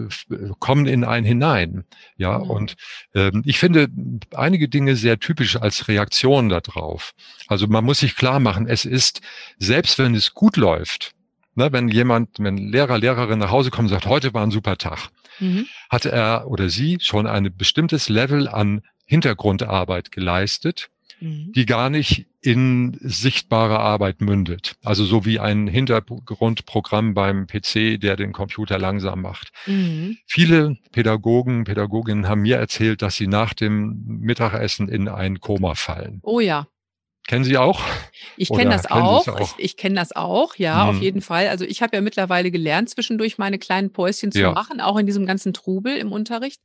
kommen in einen hinein. Ja, mhm. und äh, ich finde einige Dinge sehr typisch als Reaktion darauf. Also man muss sich klar machen, es ist, selbst wenn es gut läuft, Ne, wenn jemand, wenn Lehrer, Lehrerin nach Hause kommt und sagt, heute war ein super Tag, mhm. hat er oder sie schon ein bestimmtes Level an Hintergrundarbeit geleistet, mhm. die gar nicht in sichtbare Arbeit mündet. Also so wie ein Hintergrundprogramm beim PC, der den Computer langsam macht. Mhm. Viele Pädagogen, Pädagoginnen haben mir erzählt, dass sie nach dem Mittagessen in ein Koma fallen. Oh ja. Kennen Sie auch? Ich kenne das auch. auch. Ich, ich kenne das auch, ja, hm. auf jeden Fall. Also ich habe ja mittlerweile gelernt, zwischendurch meine kleinen Päuschen zu ja. machen, auch in diesem ganzen Trubel im Unterricht.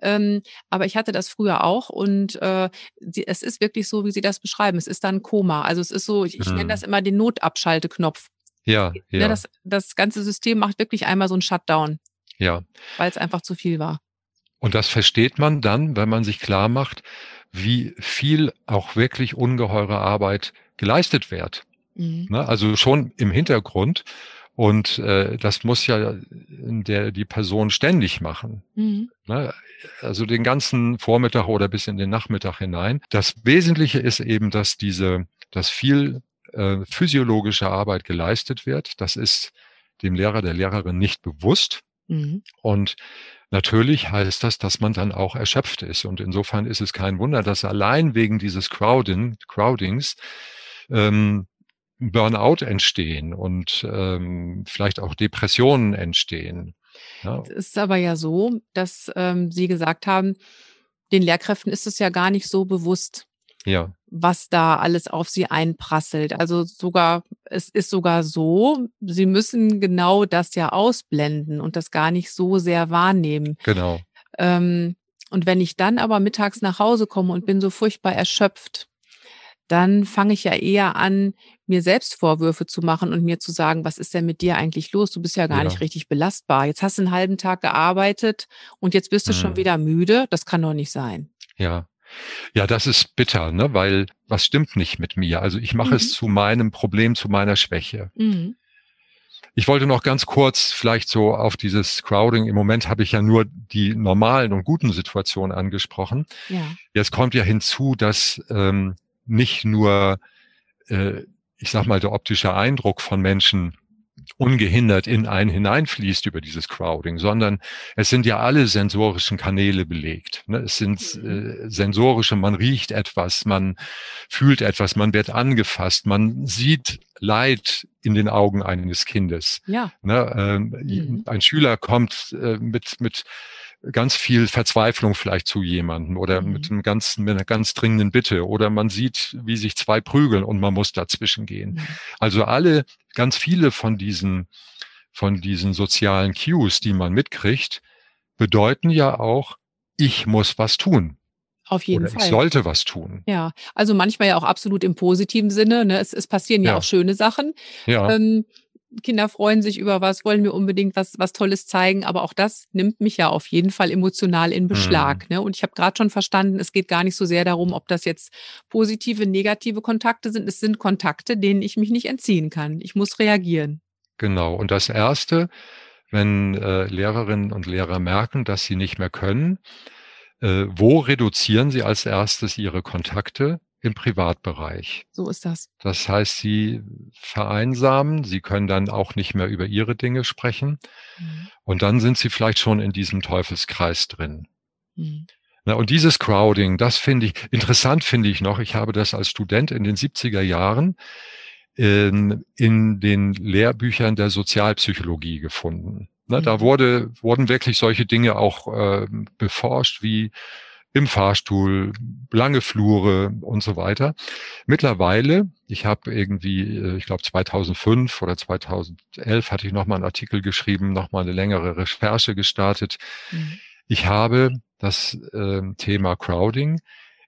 Ähm, aber ich hatte das früher auch und äh, sie, es ist wirklich so, wie Sie das beschreiben. Es ist dann Koma. Also es ist so, ich, ich hm. nenne das immer den Notabschalteknopf. Ja, ja. ja das, das ganze System macht wirklich einmal so einen Shutdown. Ja. Weil es einfach zu viel war. Und das versteht man dann, wenn man sich klar macht, wie viel auch wirklich ungeheure Arbeit geleistet wird. Mhm. Ne? Also schon im Hintergrund. Und äh, das muss ja der, die Person ständig machen. Mhm. Ne? Also den ganzen Vormittag oder bis in den Nachmittag hinein. Das Wesentliche ist eben, dass diese, dass viel äh, physiologische Arbeit geleistet wird. Das ist dem Lehrer, der Lehrerin nicht bewusst. Mhm. Und Natürlich heißt das, dass man dann auch erschöpft ist. Und insofern ist es kein Wunder, dass allein wegen dieses Crowding, Crowdings ähm, Burnout entstehen und ähm, vielleicht auch Depressionen entstehen. Ja. Es ist aber ja so, dass ähm, Sie gesagt haben, den Lehrkräften ist es ja gar nicht so bewusst, ja. Was da alles auf sie einprasselt. Also sogar, es ist sogar so, sie müssen genau das ja ausblenden und das gar nicht so sehr wahrnehmen. Genau. Ähm, und wenn ich dann aber mittags nach Hause komme und bin so furchtbar erschöpft, dann fange ich ja eher an, mir selbst Vorwürfe zu machen und mir zu sagen, was ist denn mit dir eigentlich los? Du bist ja gar ja. nicht richtig belastbar. Jetzt hast du einen halben Tag gearbeitet und jetzt bist du hm. schon wieder müde. Das kann doch nicht sein. Ja. Ja, das ist bitter, ne? weil was stimmt nicht mit mir? Also ich mache mhm. es zu meinem Problem, zu meiner Schwäche. Mhm. Ich wollte noch ganz kurz vielleicht so auf dieses Crowding. Im Moment habe ich ja nur die normalen und guten Situationen angesprochen. Ja. Jetzt kommt ja hinzu, dass ähm, nicht nur, äh, ich sag mal, der optische Eindruck von Menschen ungehindert in einen hineinfließt über dieses Crowding, sondern es sind ja alle sensorischen Kanäle belegt. Ne? Es sind mhm. äh, sensorische, man riecht etwas, man fühlt etwas, man wird angefasst, man sieht Leid in den Augen eines Kindes. Ja. Ne? Ähm, mhm. Ein Schüler kommt äh, mit, mit ganz viel Verzweiflung vielleicht zu jemandem oder mhm. mit, einem ganz, mit einer ganz dringenden Bitte oder man sieht, wie sich zwei prügeln und man muss dazwischen gehen. Mhm. Also alle, ganz viele von diesen, von diesen sozialen Cues, die man mitkriegt, bedeuten ja auch, ich muss was tun. Auf jeden Oder Fall. ich sollte was tun. Ja, also manchmal ja auch absolut im positiven Sinne. Ne? Es, es passieren ja, Ja. auch schöne Sachen. Ja, Ähm, Kinder freuen sich über was, wollen mir unbedingt was, was Tolles zeigen, aber auch das nimmt mich ja auf jeden Fall emotional in Beschlag. Ne? Und ich habe gerade schon verstanden, es geht gar nicht so sehr darum, ob das jetzt positive, negative Kontakte sind. Es sind Kontakte, denen ich mich nicht entziehen kann. Ich muss reagieren. genau. Und das Erste, wenn äh, Lehrerinnen und Lehrer merken, dass sie nicht mehr können, äh, wo reduzieren sie als erstes ihre Kontakte? Im Privatbereich. So ist das. Das heißt, sie vereinsamen, sie können dann auch nicht mehr über ihre Dinge sprechen Mhm. und dann sind sie vielleicht schon in diesem Teufelskreis drin. Mhm. Na, und dieses Crowding, das finde ich, interessant finde ich noch, ich habe das als Student in den 70er Jahren in, in den Lehrbüchern der Sozialpsychologie gefunden. Na, Da Mhm. wurde, wurden wirklich solche Dinge auch äh, beforscht, wie im Fahrstuhl, lange Flure und so weiter. Mittlerweile, ich habe irgendwie, äh, ich glaube 2005 oder 2011 hatte ich nochmal einen Artikel geschrieben, nochmal eine längere Recherche gestartet. Mhm. Ich habe das äh, Thema Crowding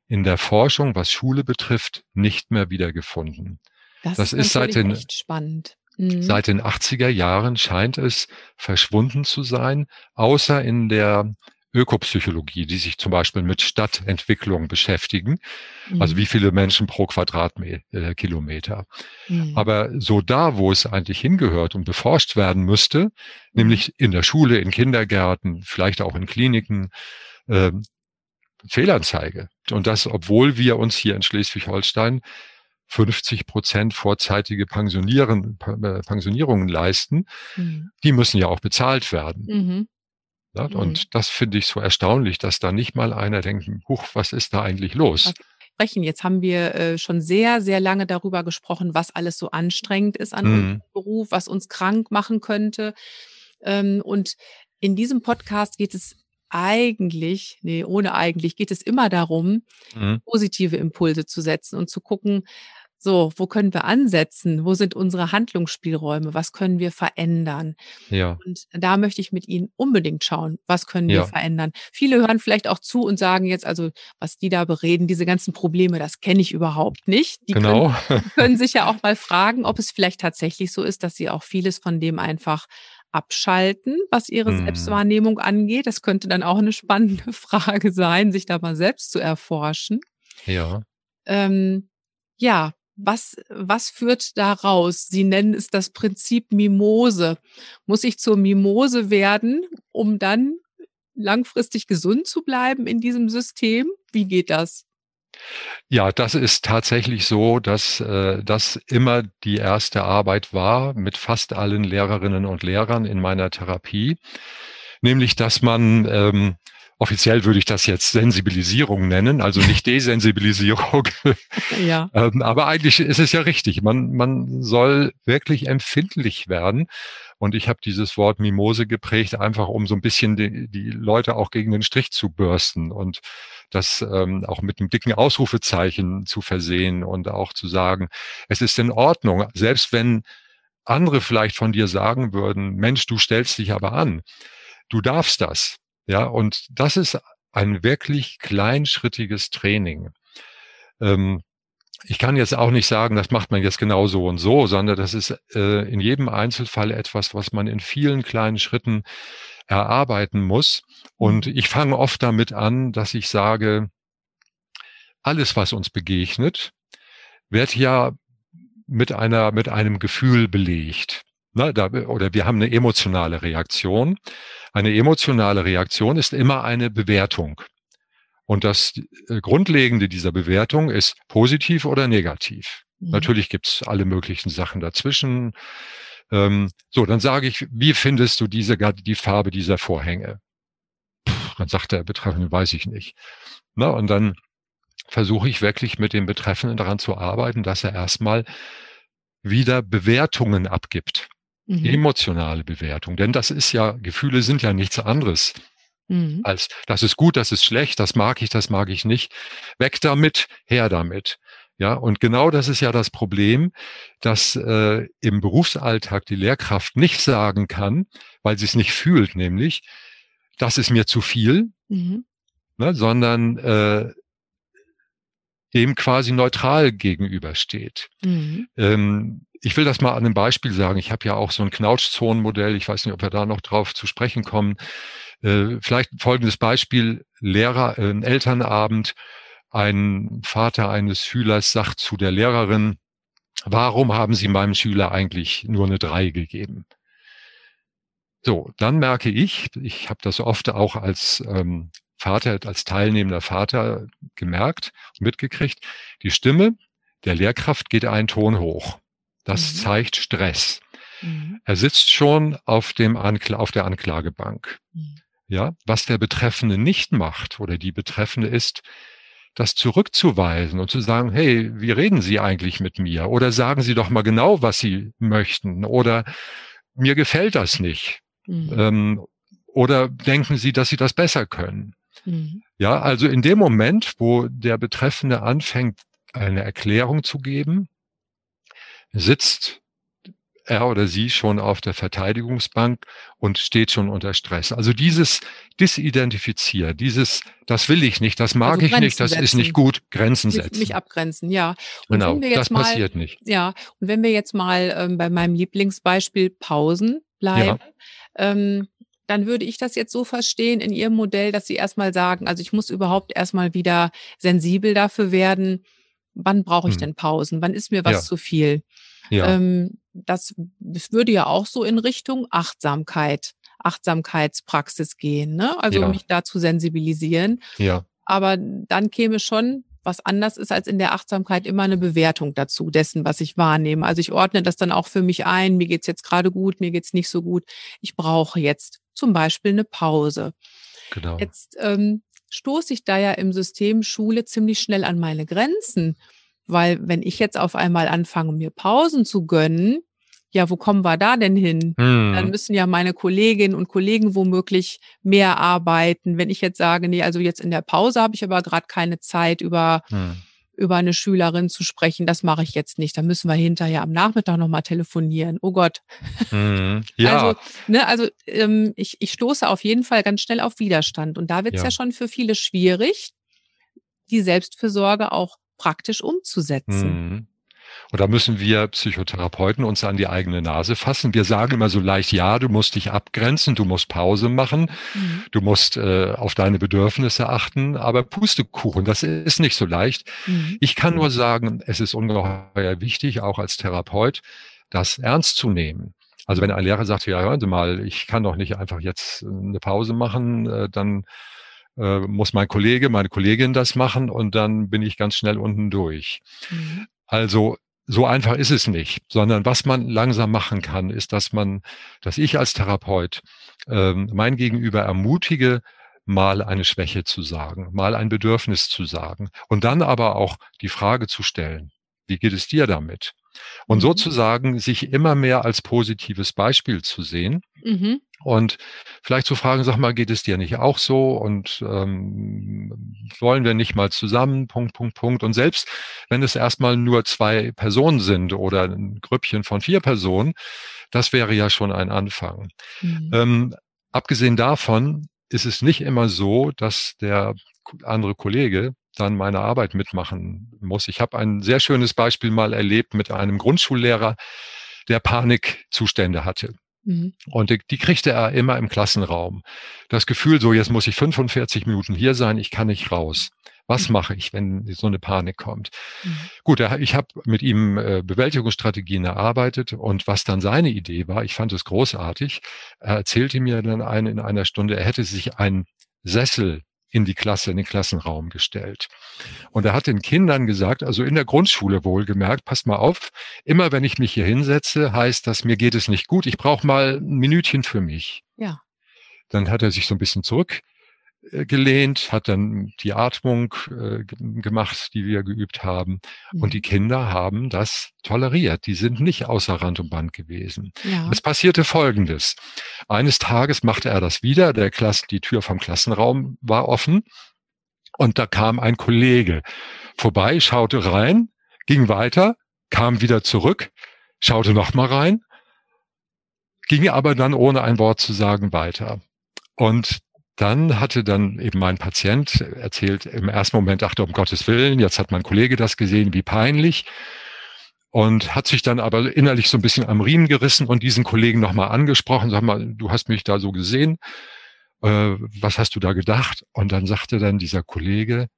in der Forschung, was Schule betrifft, nicht mehr wiedergefunden. Das, Das ist, ist seit den- echt spannend. Mhm. Seit den 80er Jahren scheint es verschwunden zu sein, außer in der Ökopsychologie, die sich zum Beispiel mit Stadtentwicklung beschäftigen. Also Mhm. wie viele Menschen pro Quadratkilometer. Mhm. Aber so da, wo es eigentlich hingehört und beforscht werden müsste, nämlich in der Schule, in Kindergärten, vielleicht auch in Kliniken, ähm, Fehlanzeige. Und das, obwohl wir uns hier in Schleswig-Holstein 50 Prozent vorzeitige Pensionieren, äh, Pensionierungen leisten, Mhm. die müssen ja auch bezahlt werden. Mhm. Ne? Mhm. Und das finde ich so erstaunlich, dass da nicht mal einer denkt, huch, was ist da eigentlich los? Sprechen. Jetzt haben wir äh, schon sehr, sehr lange darüber gesprochen, was alles so anstrengend ist an Mhm. unserem Beruf, was uns krank machen könnte. Ähm, und in diesem Podcast geht es eigentlich, nee, ohne eigentlich, geht es immer darum, Mhm. positive Impulse zu setzen und zu gucken, so, wo können wir ansetzen? Wo sind unsere Handlungsspielräume? Was können wir verändern? Ja, Und da möchte ich mit Ihnen unbedingt schauen, was können wir Ja. verändern. Viele hören vielleicht auch zu und sagen jetzt, also was die da bereden, diese ganzen Probleme, das kenne ich überhaupt nicht. Die genau. können, können sich ja auch mal fragen, ob es vielleicht tatsächlich so ist, dass sie auch vieles von dem einfach abschalten, was ihre Mhm. Selbstwahrnehmung angeht. Das könnte dann auch eine spannende <laughs> Frage sein, sich da mal selbst zu erforschen. ja. Ähm, ja, was, was führt da raus? Sie nennen es das Prinzip Mimose. Muss ich zur Mimose werden, um dann langfristig gesund zu bleiben in diesem System? Wie geht das? Ja, das ist tatsächlich so, dass äh, das immer die erste Arbeit war mit fast allen Lehrerinnen und Lehrern in meiner Therapie, nämlich dass man ähm, offiziell würde ich das jetzt Sensibilisierung nennen, also nicht <laughs> Desensibilisierung, Ja. ähm, aber eigentlich ist es ja richtig. Man man soll wirklich empfindlich werden. Und ich habe dieses Wort Mimose geprägt, einfach um so ein bisschen die, die Leute auch gegen den Strich zu bürsten und das ähm, auch mit einem dicken Ausrufezeichen zu versehen und auch zu sagen, es ist in Ordnung, selbst wenn andere vielleicht von dir sagen würden, Mensch, du stellst dich aber an, du darfst das. Ja, und das ist ein wirklich kleinschrittiges Training. Ähm, ich kann jetzt auch nicht sagen, das macht man jetzt genau so und so, sondern das ist äh, in jedem Einzelfall etwas, was man in vielen kleinen Schritten erarbeiten muss. Und ich fange oft damit an, dass ich sage, alles, was uns begegnet, wird ja mit einer, mit einem Gefühl belegt. Na, da, oder wir haben eine emotionale Reaktion. Eine emotionale Reaktion ist immer eine Bewertung. Und das äh, Grundlegende dieser Bewertung ist positiv oder negativ. Mhm. Natürlich gibt's alle möglichen Sachen dazwischen. Ähm, so, dann sage ich, wie findest du diese, die Farbe dieser Vorhänge? Puh, dann sagt der Betreffende, weiß ich nicht. Na, und dann versuche ich wirklich mit dem Betreffenden daran zu arbeiten, dass er erstmal wieder Bewertungen abgibt. Mhm. Emotionale Bewertung. Denn das ist ja, Gefühle sind ja nichts anderes Mhm. als das ist gut, das ist schlecht, das mag ich, das mag ich nicht. Weg damit, her damit. Ja, und genau das ist ja das Problem, dass äh, im Berufsalltag die Lehrkraft nicht sagen kann, weil sie es nicht fühlt, nämlich, das ist mir zu viel, Mhm. ne, sondern äh, dem quasi neutral gegenübersteht. Mhm. Ähm, ich will das mal an einem Beispiel sagen. Ich habe ja auch so ein Knautschzonenmodell. Ich weiß nicht, ob wir da noch drauf zu sprechen kommen. Äh, vielleicht folgendes Beispiel. Lehrer, äh, ein Elternabend. Ein Vater eines Schülers sagt zu der Lehrerin, warum haben Sie meinem Schüler eigentlich nur eine drei gegeben? So, dann merke ich, ich habe das oft auch als ähm, Vater, als teilnehmender Vater gemerkt und mitgekriegt, die Stimme der Lehrkraft geht einen Ton hoch. Das mhm. zeigt Stress. Mhm. Er sitzt schon auf, dem Ankla auf der Anklagebank. Mhm. Ja, was der Betreffende nicht macht oder die Betreffende ist, das zurückzuweisen und zu sagen, hey, wie reden Sie eigentlich mit mir? Oder sagen Sie doch mal genau, was Sie möchten. Oder mir gefällt das nicht. Mhm. Ähm, oder denken Sie, dass Sie das besser können? Mhm. Ja, also in dem Moment, wo der Betreffende anfängt, eine Erklärung zu geben, sitzt er oder sie schon auf der Verteidigungsbank und steht schon unter Stress. Also dieses Disidentifizieren, dieses, das will ich nicht, das mag also ich nicht, das setzen. ist nicht gut, Grenzen setzen. Mich abgrenzen, ja. Und genau, das mal, passiert nicht. Ja, und wenn wir jetzt mal ähm, bei meinem Lieblingsbeispiel Pausen bleiben, ja. ähm, dann würde ich das jetzt so verstehen in Ihrem Modell, dass Sie erstmal sagen, also ich muss überhaupt erstmal wieder sensibel dafür werden, wann brauche ich hm. denn Pausen, wann ist mir was ja. zu viel. Ja. Ähm, das, das würde ja auch so in Richtung Achtsamkeit, Achtsamkeitspraxis gehen, ne? Also ja. mich dazu sensibilisieren. Ja. Aber dann käme schon was anders ist als in der Achtsamkeit immer eine Bewertung dazu dessen, was ich wahrnehme. Also ich ordne das dann auch für mich ein. Mir geht's jetzt gerade gut, mir geht's nicht so gut. Ich brauche jetzt zum Beispiel eine Pause. Genau. Jetzt ähm, stoße ich da ja im System Schule ziemlich schnell an meine Grenzen. Weil wenn ich jetzt auf einmal anfange, mir Pausen zu gönnen, ja, wo kommen wir da denn hin? Hm. Dann müssen ja meine Kolleginnen und Kollegen womöglich mehr arbeiten. Wenn ich jetzt sage, nee, also jetzt in der Pause habe ich aber gerade keine Zeit über, hm. Über eine Schülerin zu sprechen, das mache ich jetzt nicht. Dann müssen wir hinterher am Nachmittag nochmal telefonieren. Oh Gott. Hm. <laughs> Ja. Also, ne, also ähm, ich, ich stoße auf jeden Fall ganz schnell auf Widerstand. Und da wird es ja. ja schon für viele schwierig, die Selbstfürsorge auch praktisch umzusetzen. Und da müssen wir Psychotherapeuten uns an die eigene Nase fassen. Wir sagen immer so leicht, ja, du musst dich abgrenzen, du musst Pause machen, mhm. du musst äh, auf deine Bedürfnisse achten, aber Pustekuchen, das ist nicht so leicht. Mhm. Ich kann nur sagen, es ist ungeheuer wichtig, auch als Therapeut, das ernst zu nehmen. Also wenn ein Lehrer sagt, ja, hören Sie mal, ich kann doch nicht einfach jetzt eine Pause machen, äh, dann äh, muss mein Kollege, meine Kollegin das machen und dann bin ich ganz schnell unten durch. Mhm. Also so einfach ist es nicht, sondern was man langsam machen kann, ist, dass man, dass ich als Therapeut ähm, mein Gegenüber ermutige, mal eine Schwäche zu sagen, mal ein Bedürfnis zu sagen und dann aber auch die Frage zu stellen, wie geht es dir damit? Und mhm. sozusagen sich immer mehr als positives Beispiel zu sehen. Mhm. Und vielleicht zu fragen, sag mal, geht es dir nicht auch so? Und ähm, wollen wir nicht mal zusammen? Punkt, Punkt, Punkt. Und selbst wenn es erstmal nur zwei Personen sind oder ein Grüppchen von vier Personen, das wäre ja schon ein Anfang. Mhm. Ähm, abgesehen davon ist es nicht immer so, dass der andere Kollege dann meine Arbeit mitmachen muss. Ich habe ein sehr schönes Beispiel mal erlebt mit einem Grundschullehrer, der Panikzustände hatte. Mhm. Und die, die, kriegte er immer im Klassenraum. Das Gefühl, so jetzt muss ich 45 Minuten hier sein, ich kann nicht raus. Was mhm. mache ich, wenn so eine Panik kommt? Mhm. Gut, ich habe mit ihm äh, Bewältigungsstrategien erarbeitet und was dann seine Idee war, ich fand es großartig. Er erzählte mir dann ein, in einer Stunde, er hätte sich einen Sessel in die Klasse, in den Klassenraum gestellt. Und er hat den Kindern gesagt, also in der Grundschule wohlgemerkt, passt mal auf, immer wenn ich mich hier hinsetze, heißt das, mir geht es nicht gut, ich brauche mal ein Minütchen für mich. Ja. Dann hat er sich so ein bisschen zurück gelehnt, hat dann die Atmung äh, gemacht, die wir geübt haben. Mhm. Und die Kinder haben das toleriert. Die sind nicht außer Rand und Band gewesen. Ja. Es passierte Folgendes. Eines Tages machte er das wieder. Der Klasse, die Tür vom Klassenraum war offen. Und da kam ein Kollege vorbei, schaute rein, ging weiter, kam wieder zurück, schaute noch mal rein, ging aber dann ohne ein Wort zu sagen weiter. Und dann hatte dann eben mein Patient erzählt, im ersten Moment dachte, um Gottes Willen, jetzt hat mein Kollege das gesehen, wie peinlich. Und hat sich dann aber innerlich so ein bisschen am Riemen gerissen und diesen Kollegen nochmal angesprochen, sag mal, du hast mich da so gesehen, äh, was hast du da gedacht? Und dann sagte dann dieser Kollege,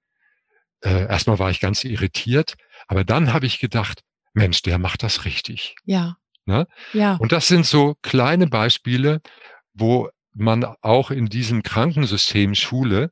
äh, erstmal war ich ganz irritiert, aber dann habe ich gedacht, Mensch, der macht das richtig. Ja. Ne? Ja. Und das sind so kleine Beispiele, wo man auch in diesem Krankensystem Schule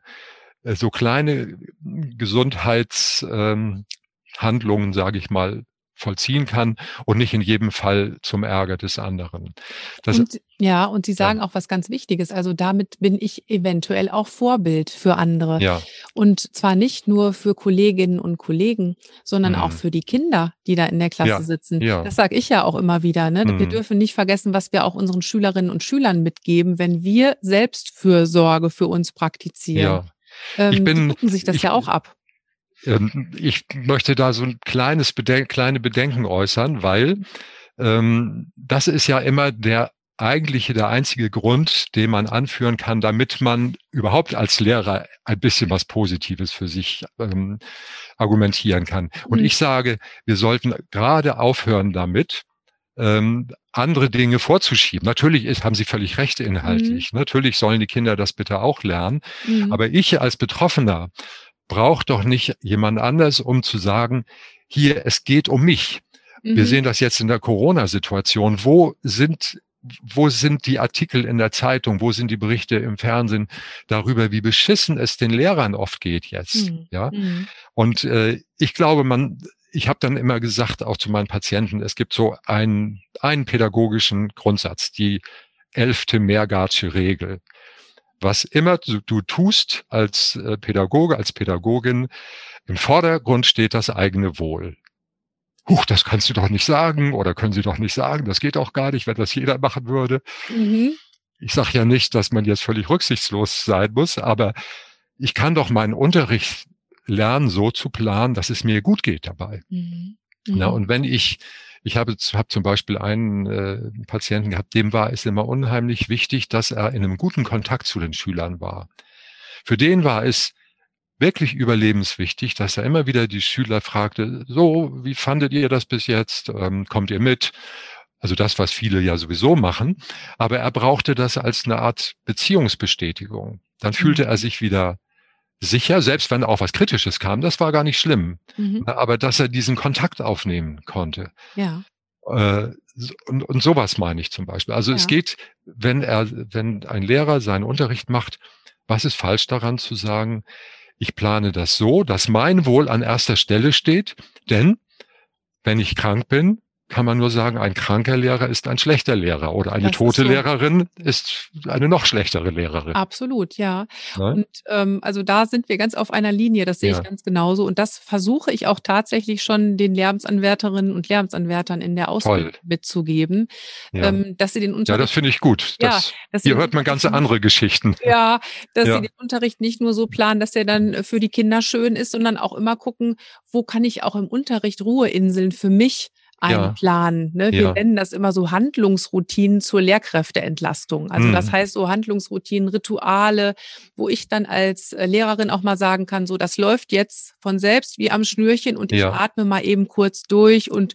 äh, so kleine Gesundheitshandlungen, ähm, sage ich mal, vollziehen kann und nicht in jedem Fall zum Ärger des anderen. Das, und, ja, und Sie sagen ja. auch was ganz Wichtiges. Also damit bin ich eventuell auch Vorbild für andere. Ja. Und zwar nicht nur für Kolleginnen und Kollegen, sondern mhm. auch für die Kinder, die da in der Klasse ja. sitzen. Ja. Das sage ich ja auch immer wieder. Ne? Mhm. Wir dürfen nicht vergessen, was wir auch unseren Schülerinnen und Schülern mitgeben, wenn wir Selbstfürsorge für uns praktizieren. Ja. Ähm, ich bin, die gucken sich das ich, ja auch ab. Ähm, ich möchte da so ein kleines Beden kleine Bedenken äußern, weil ähm, das ist ja immer der eigentliche, der einzige Grund, den man anführen kann, damit man überhaupt als Lehrer ein bisschen was Positives für sich ähm, argumentieren kann. Und mhm. ich sage, wir sollten gerade aufhören damit, ähm, andere Dinge vorzuschieben. Natürlich ist, haben Sie völlig recht inhaltlich. Mhm. Natürlich sollen die Kinder das bitte auch lernen. Mhm. Aber ich als Betroffener braucht doch nicht jemand anders, um zu sagen, hier, es geht um mich. Mhm. Wir sehen das jetzt in der Corona-Situation. Wo sind wo sind die Artikel in der Zeitung, wo sind die Berichte im Fernsehen darüber, wie beschissen es den Lehrern oft geht jetzt, mhm. ja? Mhm. Und äh, ich glaube, man, ich habe dann immer gesagt, auch zu meinen Patienten, es gibt so einen, einen pädagogischen Grundsatz, die elfte Mehrgartsche Regel was immer du, du tust als äh, Pädagoge, als Pädagogin, im Vordergrund steht das eigene Wohl. Huch, das kannst du doch nicht sagen oder können sie doch nicht sagen, das geht auch gar nicht, wenn das jeder machen würde. Mhm. Ich sage ja nicht, dass man jetzt völlig rücksichtslos sein muss, aber ich kann doch meinen Unterricht lernen, so zu planen, dass es mir gut geht dabei. Mhm. Mhm. Na, und wenn ich ich habe hab zum Beispiel einen äh, Patienten gehabt, dem war es immer unheimlich wichtig, dass er in einem guten Kontakt zu den Schülern war. Für den war es wirklich überlebenswichtig, dass er immer wieder die Schüler fragte, so, wie fandet ihr das bis jetzt? Ähm, kommt ihr mit? Also das, was viele ja sowieso machen. Aber er brauchte das als eine Art Beziehungsbestätigung. Dann fühlte mhm. er sich wieder sicher, selbst wenn auch was Kritisches kam, das war gar nicht schlimm. Mhm. Aber dass er diesen Kontakt aufnehmen konnte. Ja. Äh, und, und sowas meine ich zum Beispiel. Also ja. es geht, wenn er, wenn ein Lehrer seinen Unterricht macht, was ist falsch daran zu sagen, ich plane das so, dass mein Wohl an erster Stelle steht, denn wenn ich krank bin, kann man nur sagen, ein kranker Lehrer ist ein schlechter Lehrer oder eine das tote ist so. Lehrerin ist eine noch schlechtere Lehrerin. Absolut, ja. Ne? Und ähm, also da sind wir ganz auf einer Linie, das sehe ja. ich ganz genauso. Und das versuche ich auch tatsächlich schon den Lehramtsanwärterinnen und Lehramtsanwärtern in der Ausbildung Toll. mitzugeben, ja. ähm, dass sie den Unterricht. Ja, das finde ich gut. Das, ja, hier hört man ganz andere Geschichten. Ja, dass sie den Unterricht nicht nur so planen, dass der dann für die Kinder schön ist, sondern auch immer gucken, wo kann ich auch im Unterricht Ruheinseln für mich einplanen. Ja. Ne? Wir ja. nennen das immer so Handlungsroutinen zur Lehrkräfteentlastung. Also mhm. das heißt so Handlungsroutinen, Rituale, wo ich dann als äh, Lehrerin auch mal sagen kann, so das läuft jetzt von selbst wie am Schnürchen und ich ja. atme mal eben kurz durch und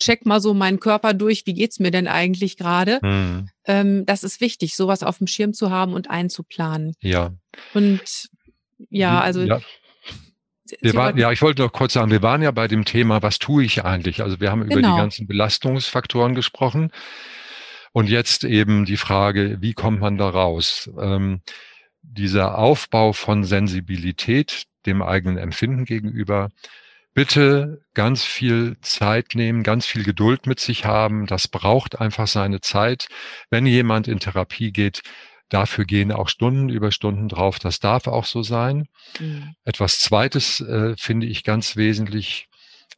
check mal so meinen Körper durch, wie geht's mir denn eigentlich gerade? Mhm. Ähm, das ist wichtig, sowas auf dem Schirm zu haben und einzuplanen. Ja. Und ja, also ja. Wir waren, ja, ich wollte noch kurz sagen, wir waren ja bei dem Thema, was tue ich eigentlich? Also wir haben genau. über die genau. ganzen Belastungsfaktoren gesprochen. Und jetzt eben die Frage, wie kommt man da raus? Ähm, dieser Aufbau von Sensibilität dem eigenen Empfinden gegenüber, bitte ganz viel Zeit nehmen, ganz viel Geduld mit sich haben. Das braucht einfach seine Zeit. Wenn jemand in Therapie geht, Dafür gehen auch Stunden über Stunden drauf. Das darf auch so sein. Mhm. Etwas Zweites äh, finde ich ganz wesentlich,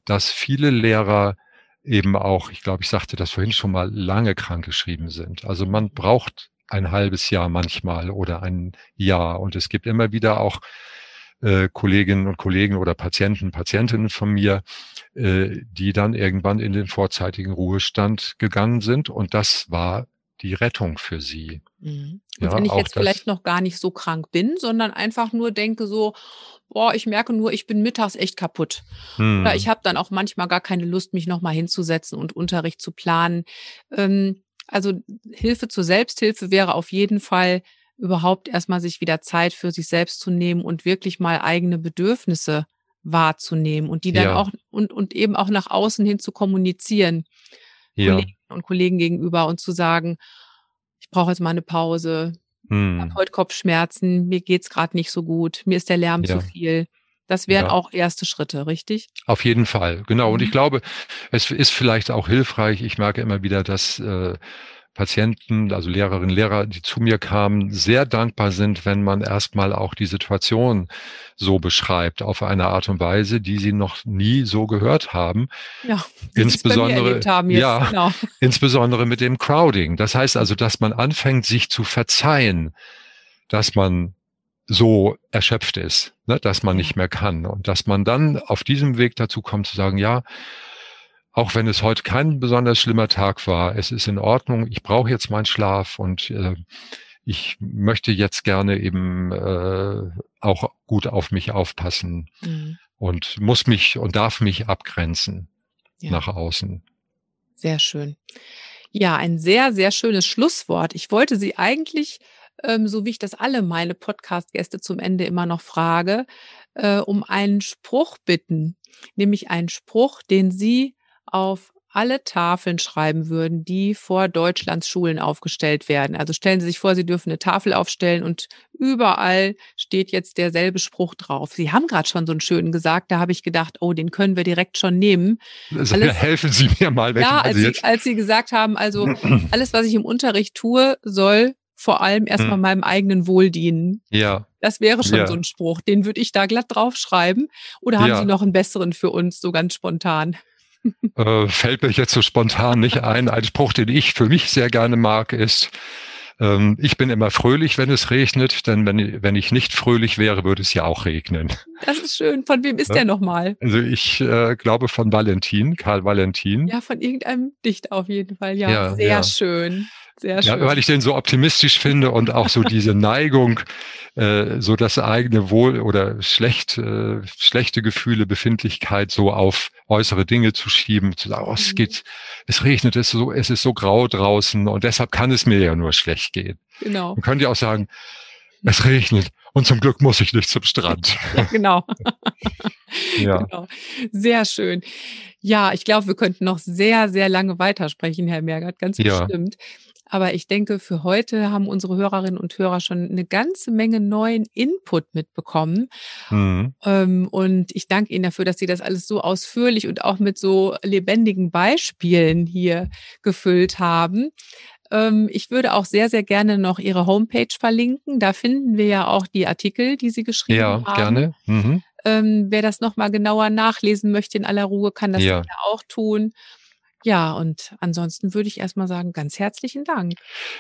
dass viele Lehrer eben auch, ich glaube, ich sagte das vorhin schon mal, lange krankgeschrieben sind. Also man braucht ein halbes Jahr manchmal oder ein Jahr. Und es gibt immer wieder auch äh, Kolleginnen und Kollegen oder Patienten, Patientinnen von mir, äh, die dann irgendwann in den vorzeitigen Ruhestand gegangen sind. Und das war die Rettung für sie. Mhm. Und ja, wenn ich jetzt vielleicht noch gar nicht so krank bin, sondern einfach nur denke so, boah, ich merke nur, ich bin mittags echt kaputt. Mhm. Oder ich habe dann auch manchmal gar keine Lust, mich nochmal hinzusetzen und Unterricht zu planen. Ähm, also Hilfe zur Selbsthilfe wäre auf jeden Fall überhaupt erstmal sich wieder Zeit für sich selbst zu nehmen und wirklich mal eigene Bedürfnisse wahrzunehmen und die dann ja. auch und, und eben auch nach außen hin zu kommunizieren. Ja. Kollegen und Kollegen gegenüber und zu sagen, ich brauche jetzt mal eine Pause, hm. habe heute Kopfschmerzen, mir geht's gerade nicht so gut, mir ist der Lärm ja. zu viel. Das wären ja. auch erste Schritte, richtig? Auf jeden Fall, genau. Und ich mhm. glaube, es ist vielleicht auch hilfreich. Ich merke immer wieder, dass äh, Patienten, also Lehrerinnen, Lehrer, die zu mir kamen, sehr dankbar sind, wenn man erstmal auch die Situation so beschreibt, auf eine Art und Weise, die sie noch nie so gehört haben. Ja, insbesondere, haben jetzt, ja, genau. <laughs> insbesondere mit dem Crowding. Das heißt also, dass man anfängt, sich zu verzeihen, dass man so erschöpft ist, ne, dass man nicht mehr kann und dass man dann auf diesem Weg dazu kommt zu sagen, ja, auch wenn es heute kein besonders schlimmer Tag war, es ist in Ordnung, ich brauche jetzt meinen Schlaf und äh, ich möchte jetzt gerne eben äh, auch gut auf mich aufpassen mhm. und muss mich und darf mich abgrenzen ja. nach außen. Sehr schön. Ja, ein sehr, sehr schönes Schlusswort. Ich wollte Sie eigentlich, ähm, so wie ich das alle meine Podcast-Gäste zum Ende immer noch frage, äh, um einen Spruch bitten, nämlich einen Spruch, den Sie auf alle Tafeln schreiben würden, die vor Deutschlands Schulen aufgestellt werden. Also stellen Sie sich vor, Sie dürfen eine Tafel aufstellen und überall steht jetzt derselbe Spruch drauf. Sie haben gerade schon so einen schönen gesagt, da habe ich gedacht, oh, den können wir direkt schon nehmen. Also alles, <laughs> helfen Sie mir mal. Ja, als Sie, als Sie gesagt haben, also <clears throat> alles, was ich im Unterricht tue, soll vor allem erstmal hm. meinem eigenen Wohl dienen. Ja. Das wäre schon ja. so ein Spruch. Den würde ich da glatt draufschreiben. Oder haben ja. Sie noch einen besseren für uns, so ganz spontan? Äh, fällt mir jetzt so spontan nicht ein. Ein Spruch, den ich für mich sehr gerne mag, ist, ähm, ich bin immer fröhlich, wenn es regnet, denn wenn, wenn ich nicht fröhlich wäre, würde es ja auch regnen. Das ist schön. Von wem ist ja? der nochmal? Also ich äh, glaube von Valentin, Karl Valentin. Ja, von irgendeinem Dicht auf jeden Fall. Ja, ja sehr ja. schön. Sehr schön. Ja, weil ich den so optimistisch finde und auch so diese <laughs> Neigung, äh, so das eigene Wohl oder schlecht, äh, schlechte Gefühle, Befindlichkeit so auf äußere Dinge zu schieben, zu sagen, oh, es mhm. geht, es regnet, es ist so, es ist so grau draußen und deshalb kann es mir ja nur schlecht gehen. Genau. Man könnte ja auch sagen, es regnet und zum Glück muss ich nicht zum Strand. <laughs> Ja, genau. <laughs> ja. Genau. Sehr schön. Ja, ich glaube, wir könnten noch sehr, sehr lange weitersprechen, Herr Mergert, ganz bestimmt. Aber ich denke, für heute haben unsere Hörerinnen und Hörer schon eine ganze Menge neuen Input mitbekommen. Mhm. Ähm, und ich danke Ihnen dafür, dass Sie das alles so ausführlich und auch mit so lebendigen Beispielen hier gefüllt haben. Ähm, ich würde auch sehr, sehr gerne noch Ihre Homepage verlinken. Da finden wir ja auch die Artikel, die Sie geschrieben ja, haben. Ja, gerne. Mhm. Ähm, wer das nochmal genauer nachlesen möchte in aller Ruhe, kann das ja. auch tun. Ja, und ansonsten würde ich erstmal sagen, ganz herzlichen Dank.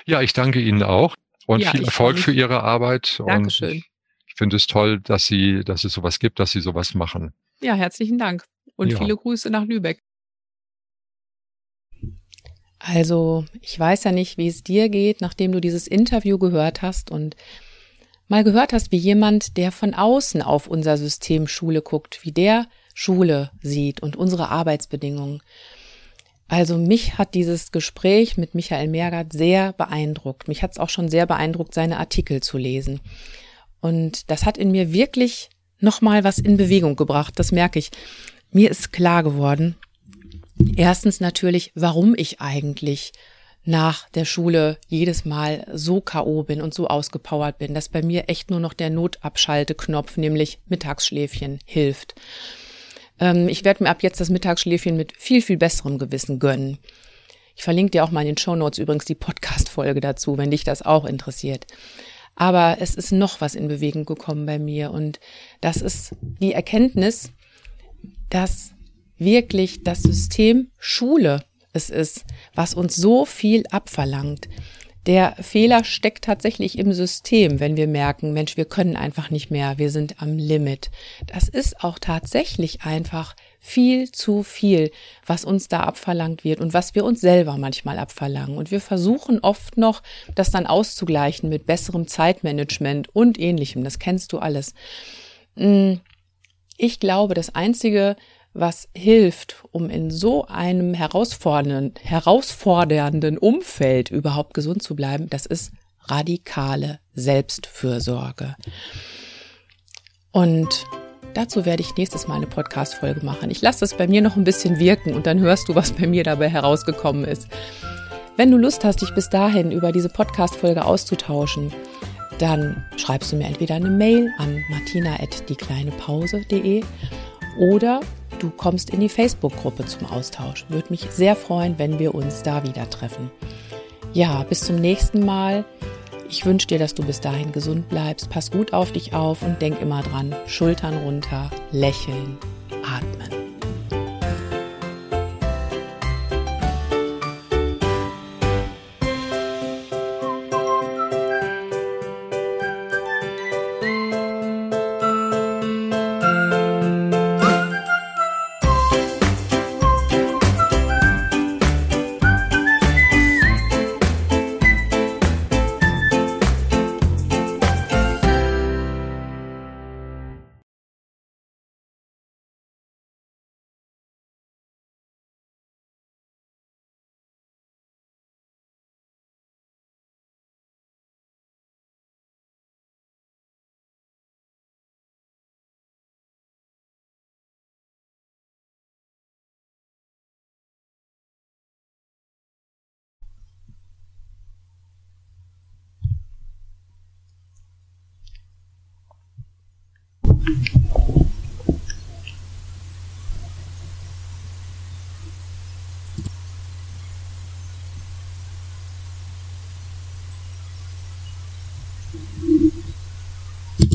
Ja, ich danke Ihnen auch und ja, viel Erfolg für Ihre Arbeit. Dankeschön. Und ich finde es toll, dass Sie, dass es sowas gibt, dass Sie sowas machen. Ja, herzlichen Dank und ja. viele Grüße nach Lübeck. Also, ich weiß ja nicht, wie es dir geht, nachdem du dieses Interview gehört hast und mal gehört hast, wie jemand, der von außen auf unser System Schule guckt, wie der Schule sieht und unsere Arbeitsbedingungen. Also mich hat dieses Gespräch mit Michael Mergert sehr beeindruckt. Mich hat es auch schon sehr beeindruckt, seine Artikel zu lesen. Und das hat in mir wirklich nochmal was in Bewegung gebracht. Das merke ich. Mir ist klar geworden, erstens natürlich, warum ich eigentlich nach der Schule jedes Mal so K.O. bin und so ausgepowert bin, dass bei mir echt nur noch der Notabschalteknopf, nämlich Mittagsschläfchen, hilft. Ähm, ich werde mir ab jetzt das Mittagsschläfchen mit viel, viel besserem Gewissen gönnen. Ich verlinke dir auch mal in den Show Notes übrigens die Podcast-Folge dazu, wenn dich das auch interessiert. Aber es ist noch was in Bewegung gekommen bei mir und das ist die Erkenntnis, dass wirklich das System Schule es ist, was uns so viel abverlangt. Der Fehler steckt tatsächlich im System, wenn wir merken, Mensch, wir können einfach nicht mehr, wir sind am Limit. Das ist auch tatsächlich einfach viel zu viel, was uns da abverlangt wird und was wir uns selber manchmal abverlangen. Und wir versuchen oft noch, das dann auszugleichen mit besserem Zeitmanagement und ähnlichem. Das kennst du alles. Hm, ich glaube, das Einzige, was hilft, um in so einem herausfordernden, herausfordernden Umfeld überhaupt gesund zu bleiben, das ist radikale Selbstfürsorge. Und Dazu werde ich nächstes Mal eine Podcast-Folge machen. Ich lasse das bei mir noch ein bisschen wirken und dann hörst du, was bei mir dabei herausgekommen ist. Wenn du Lust hast, dich bis dahin über diese Podcast-Folge auszutauschen, dann schreibst du mir entweder eine Mail an martina.diekleinepause.de oder du kommst in die Facebook-Gruppe zum Austausch. Würde mich sehr freuen, wenn wir uns da wieder treffen. Ja, bis zum nächsten Mal. Ich wünsche dir, dass du bis dahin gesund bleibst. Pass gut auf dich auf und denk immer dran. Schultern runter, lächeln, atmen.